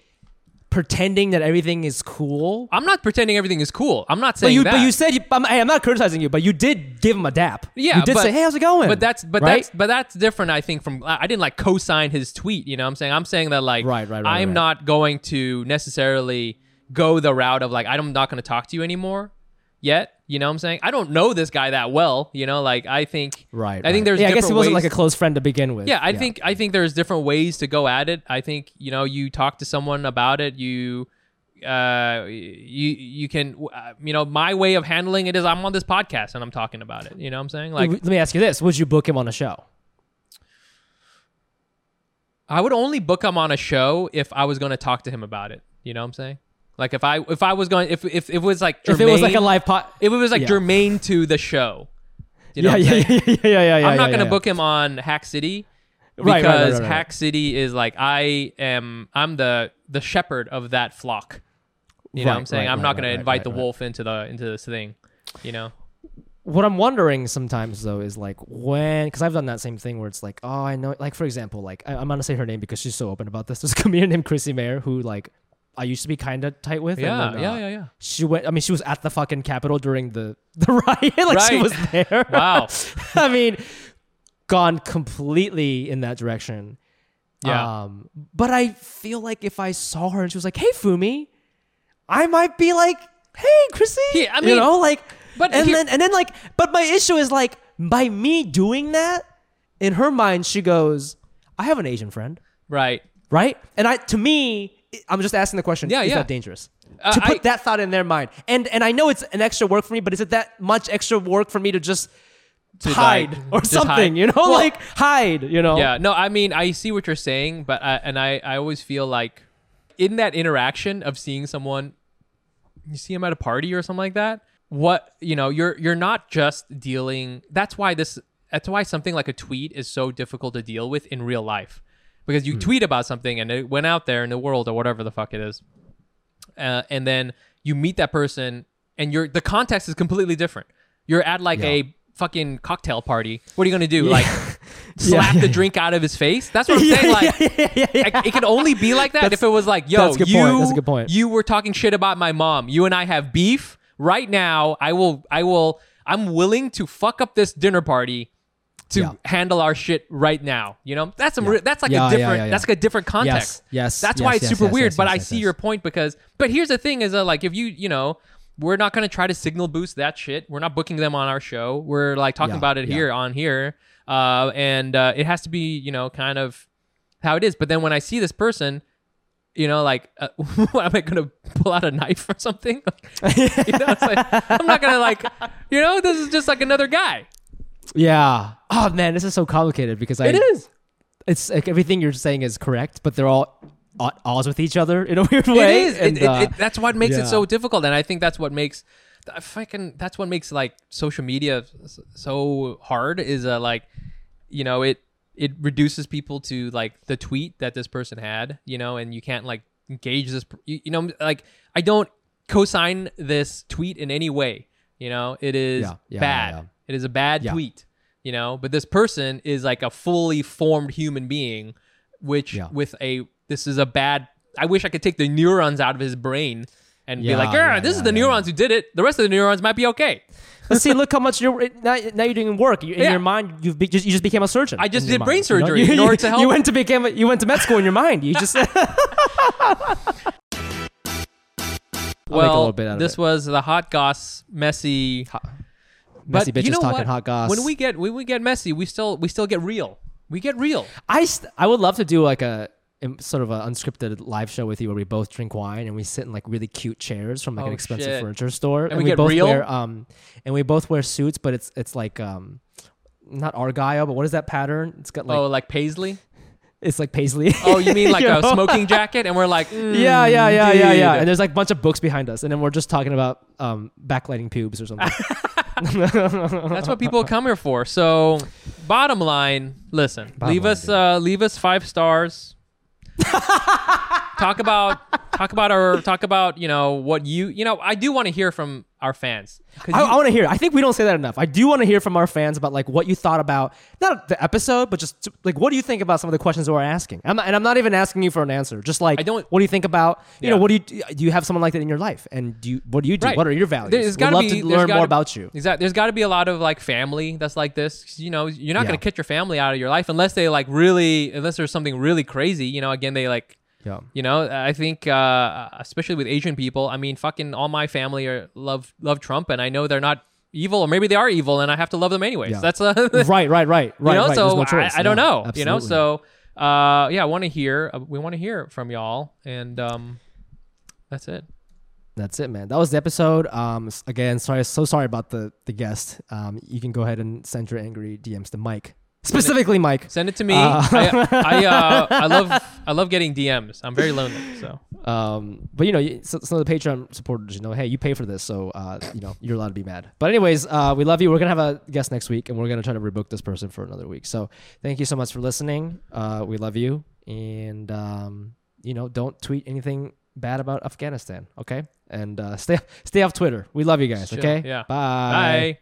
pretending that everything is cool I'm not pretending everything is cool. I'm not But saying you, that. but you said, you, I'm, hey, I'm not criticizing you, but you did give him a dap. Yeah, you did but- say, hey, how's it going? But that's but right? that's but that's different. I think from I didn't like co-sign his tweet. You know, what I'm saying I'm saying that like Right, right, right, I'm right. not going to necessarily go the route of like I'm not going to talk to you anymore yet. You know, what I'm saying I don't know this guy that well. You know, like I think right. I think right. there's yeah. I guess he different wasn't ways- like a close friend to begin with. yeah, I think I think there's different ways to go at it. I think you know you talk to someone about it. You uh you you can uh, you know my way of handling it is I'm on this podcast and I'm talking about it. You know what I'm saying? Like Let me ask you this: Would you book him on a show? I would only book him on a show if I was going to talk to him about it. You know what I'm saying? Like if I if I was going if if, if it was like If it was like a live pod, if it was like Yeah. germane to the show. You know yeah, yeah, yeah, yeah, yeah, yeah. I'm not yeah, going to yeah. book him on Hack City because Right, right, right. Hack City is like I am I'm the the shepherd of that flock. You know what I'm saying? I'm not gonna invite the wolf into the into this thing. You know? What I'm wondering sometimes though is like when, because I've done that same thing where it's like, oh, I know, like for example, like I, I'm gonna say her name because she's so open about this. There's a comedian named Chrissy Mayer who like I used to be kind of tight with. Yeah, then, yeah, uh, yeah, yeah. She went. I mean, she was at the fucking Capitol during the the riot. like she was there. Wow. I mean, gone completely in that direction. Yeah. Um, but I feel like if I saw her and she was like, "Hey, Fumi," I might be like, "Hey, Chrissy." Yeah, I you mean, know, like, but and here- then and then like, but my issue is like, by me doing that, in her mind, she goes, "I have an Asian friend." Right. right? And I, to me, I'm just asking the question: Yeah, Is yeah. that dangerous? Uh, to put I- that thought in their mind, and and I know it's an extra work for me, but is it that much extra work for me to just To, hide like, or something? hide. You know, Well, like hide. You know? Yeah, no, I mean, I see what you're saying, but I, and I, I always feel like in that interaction of seeing someone, you see them at a party or something like that. What you know, you're you're not just dealing. That's why this. That's why something like a tweet is so difficult to deal with in real life, because you tweet about something and it went out there in the world or whatever the fuck it is, uh, and then you meet that person and you're the context is completely different. You're at like Yeah. a fucking cocktail party. What are you gonna do? Like slap yeah, the yeah. drink out of his face? That's what I'm Yeah, saying. Like yeah, yeah, yeah, yeah. it, can only be like that if it was like, yo, that's a good you, point. That's a good point. you were talking shit about my mom. You and I have beef right now. I will, I will, I'm willing to fuck up this dinner party to Yeah. handle our shit right now. You know, that's some, Yeah. re- that's like Yeah, a different, that's like a different context. yes, yes That's yes, why it's yes, super weird. but I see your point because, but here's the thing: is uh, like if you, you know. We're not gonna try to signal boost that shit. We're not booking them on our show. We're like talking about it here on here, uh, and uh, it has to be, you know, kind of how it is. But then when I see this person, you know, like, uh, what am I gonna pull out a knife or something? you know, like, I'm not gonna like, you know, this is just like another guy. Yeah. Oh man, this is so complicated because I. It is. It's like everything you're saying is correct, but they're all at odds with each other in a weird way. is. It, and, it, uh, it, that's what makes yeah. it so difficult, and I think that's what makes. Fucking that's what makes like social media so hard is uh like you know it it reduces people to like the tweet that this person had you know and you can't like engage this you, you know like I don't co-sign this tweet in any way you know it is Yeah, yeah, bad yeah, it is a bad tweet you know but this person is like a fully formed human being which with a this is a bad i wish i could take the neurons out of his brain and be like, yeah, yeah, this is the neurons who did it. The rest of the neurons might be okay. Let's see. Look how much you're now. Now you're doing work. You- In Yeah. your mind, you've be, just you just became a surgeon. I just did brain mind, you know? surgery You, in order to help. You went to become. a- You went to med school in your mind. You just. make a well, little bit out of this it. was the hot goss, messy. Messy but bitches you know talking what? hot goss. When we get when we get messy, we still we still get real. We get real. I st- I would love to do like a sort of an unscripted live show with you where we both drink wine and we sit in like really cute chairs from like Oh, an expensive shit. furniture store And we get both real? wear um and we both wear suits but it's it's like um not argyle but what is that pattern it's got like oh, like Paisley. It's like paisley Oh, you mean like You a know? smoking jacket? And we're like, mm, yeah yeah yeah yeah yeah and there's like a bunch of books behind us and then we're just talking about um backlighting pubes or something That's what people come here for. So, bottom line, listen, Bottom leave line, us dude. uh, leave us five stars. talk about talk about our talk about you know what you you know I do want to hear from our fans. I, I want to hear. I think we don't say that enough. I do want to hear from our fans about like what you thought about not the episode, but just like what do you think about some of the questions that we're asking. I'm not, and I'm not even asking you for an answer. Just like I don't- What do you think about? You Yeah. know, what do you do? You have someone like that in your life, and do you? What do you do? Right. What are your values? There's gotta love be- to learn more about you. Exactly. There's got to be a lot of like family that's like this. You know, you're not Yeah. gonna kick your family out of your life unless they like really, unless there's something really crazy. You know, again, they like, Yeah. you know, I think uh, especially with Asian people. I mean, fucking all my family are love love Trump, and I know they're not evil, or maybe they are evil, and I have to love them anyways. Yeah. That's a right, right, right, right. you know. right. So no I. I don't Yeah, know. You know, so uh, yeah, I want to hear. Uh, we want to hear from y'all, and um, that's it. That's it, man. That was the episode. Um, again, sorry, so sorry about the the guest. Um, you can go ahead and send your angry DMs to Mike, specifically Mike. Send it to me. Uh, I I, uh, I love I love getting DMs. I'm very lonely, so. Um, but you know, some of the Patreon supporters, you know, hey, you pay for this, so uh, you know, you're allowed to be mad. But anyways, uh, we love you. We're gonna have a guest next week, and we're gonna try to rebook this person for another week. So thank you so much for listening. Uh, we love you, and um, you know, don't tweet anything bad about Afghanistan, okay? And uh, stay stay off Twitter. We love you guys, Chill. okay? Yeah. Bye. Bye.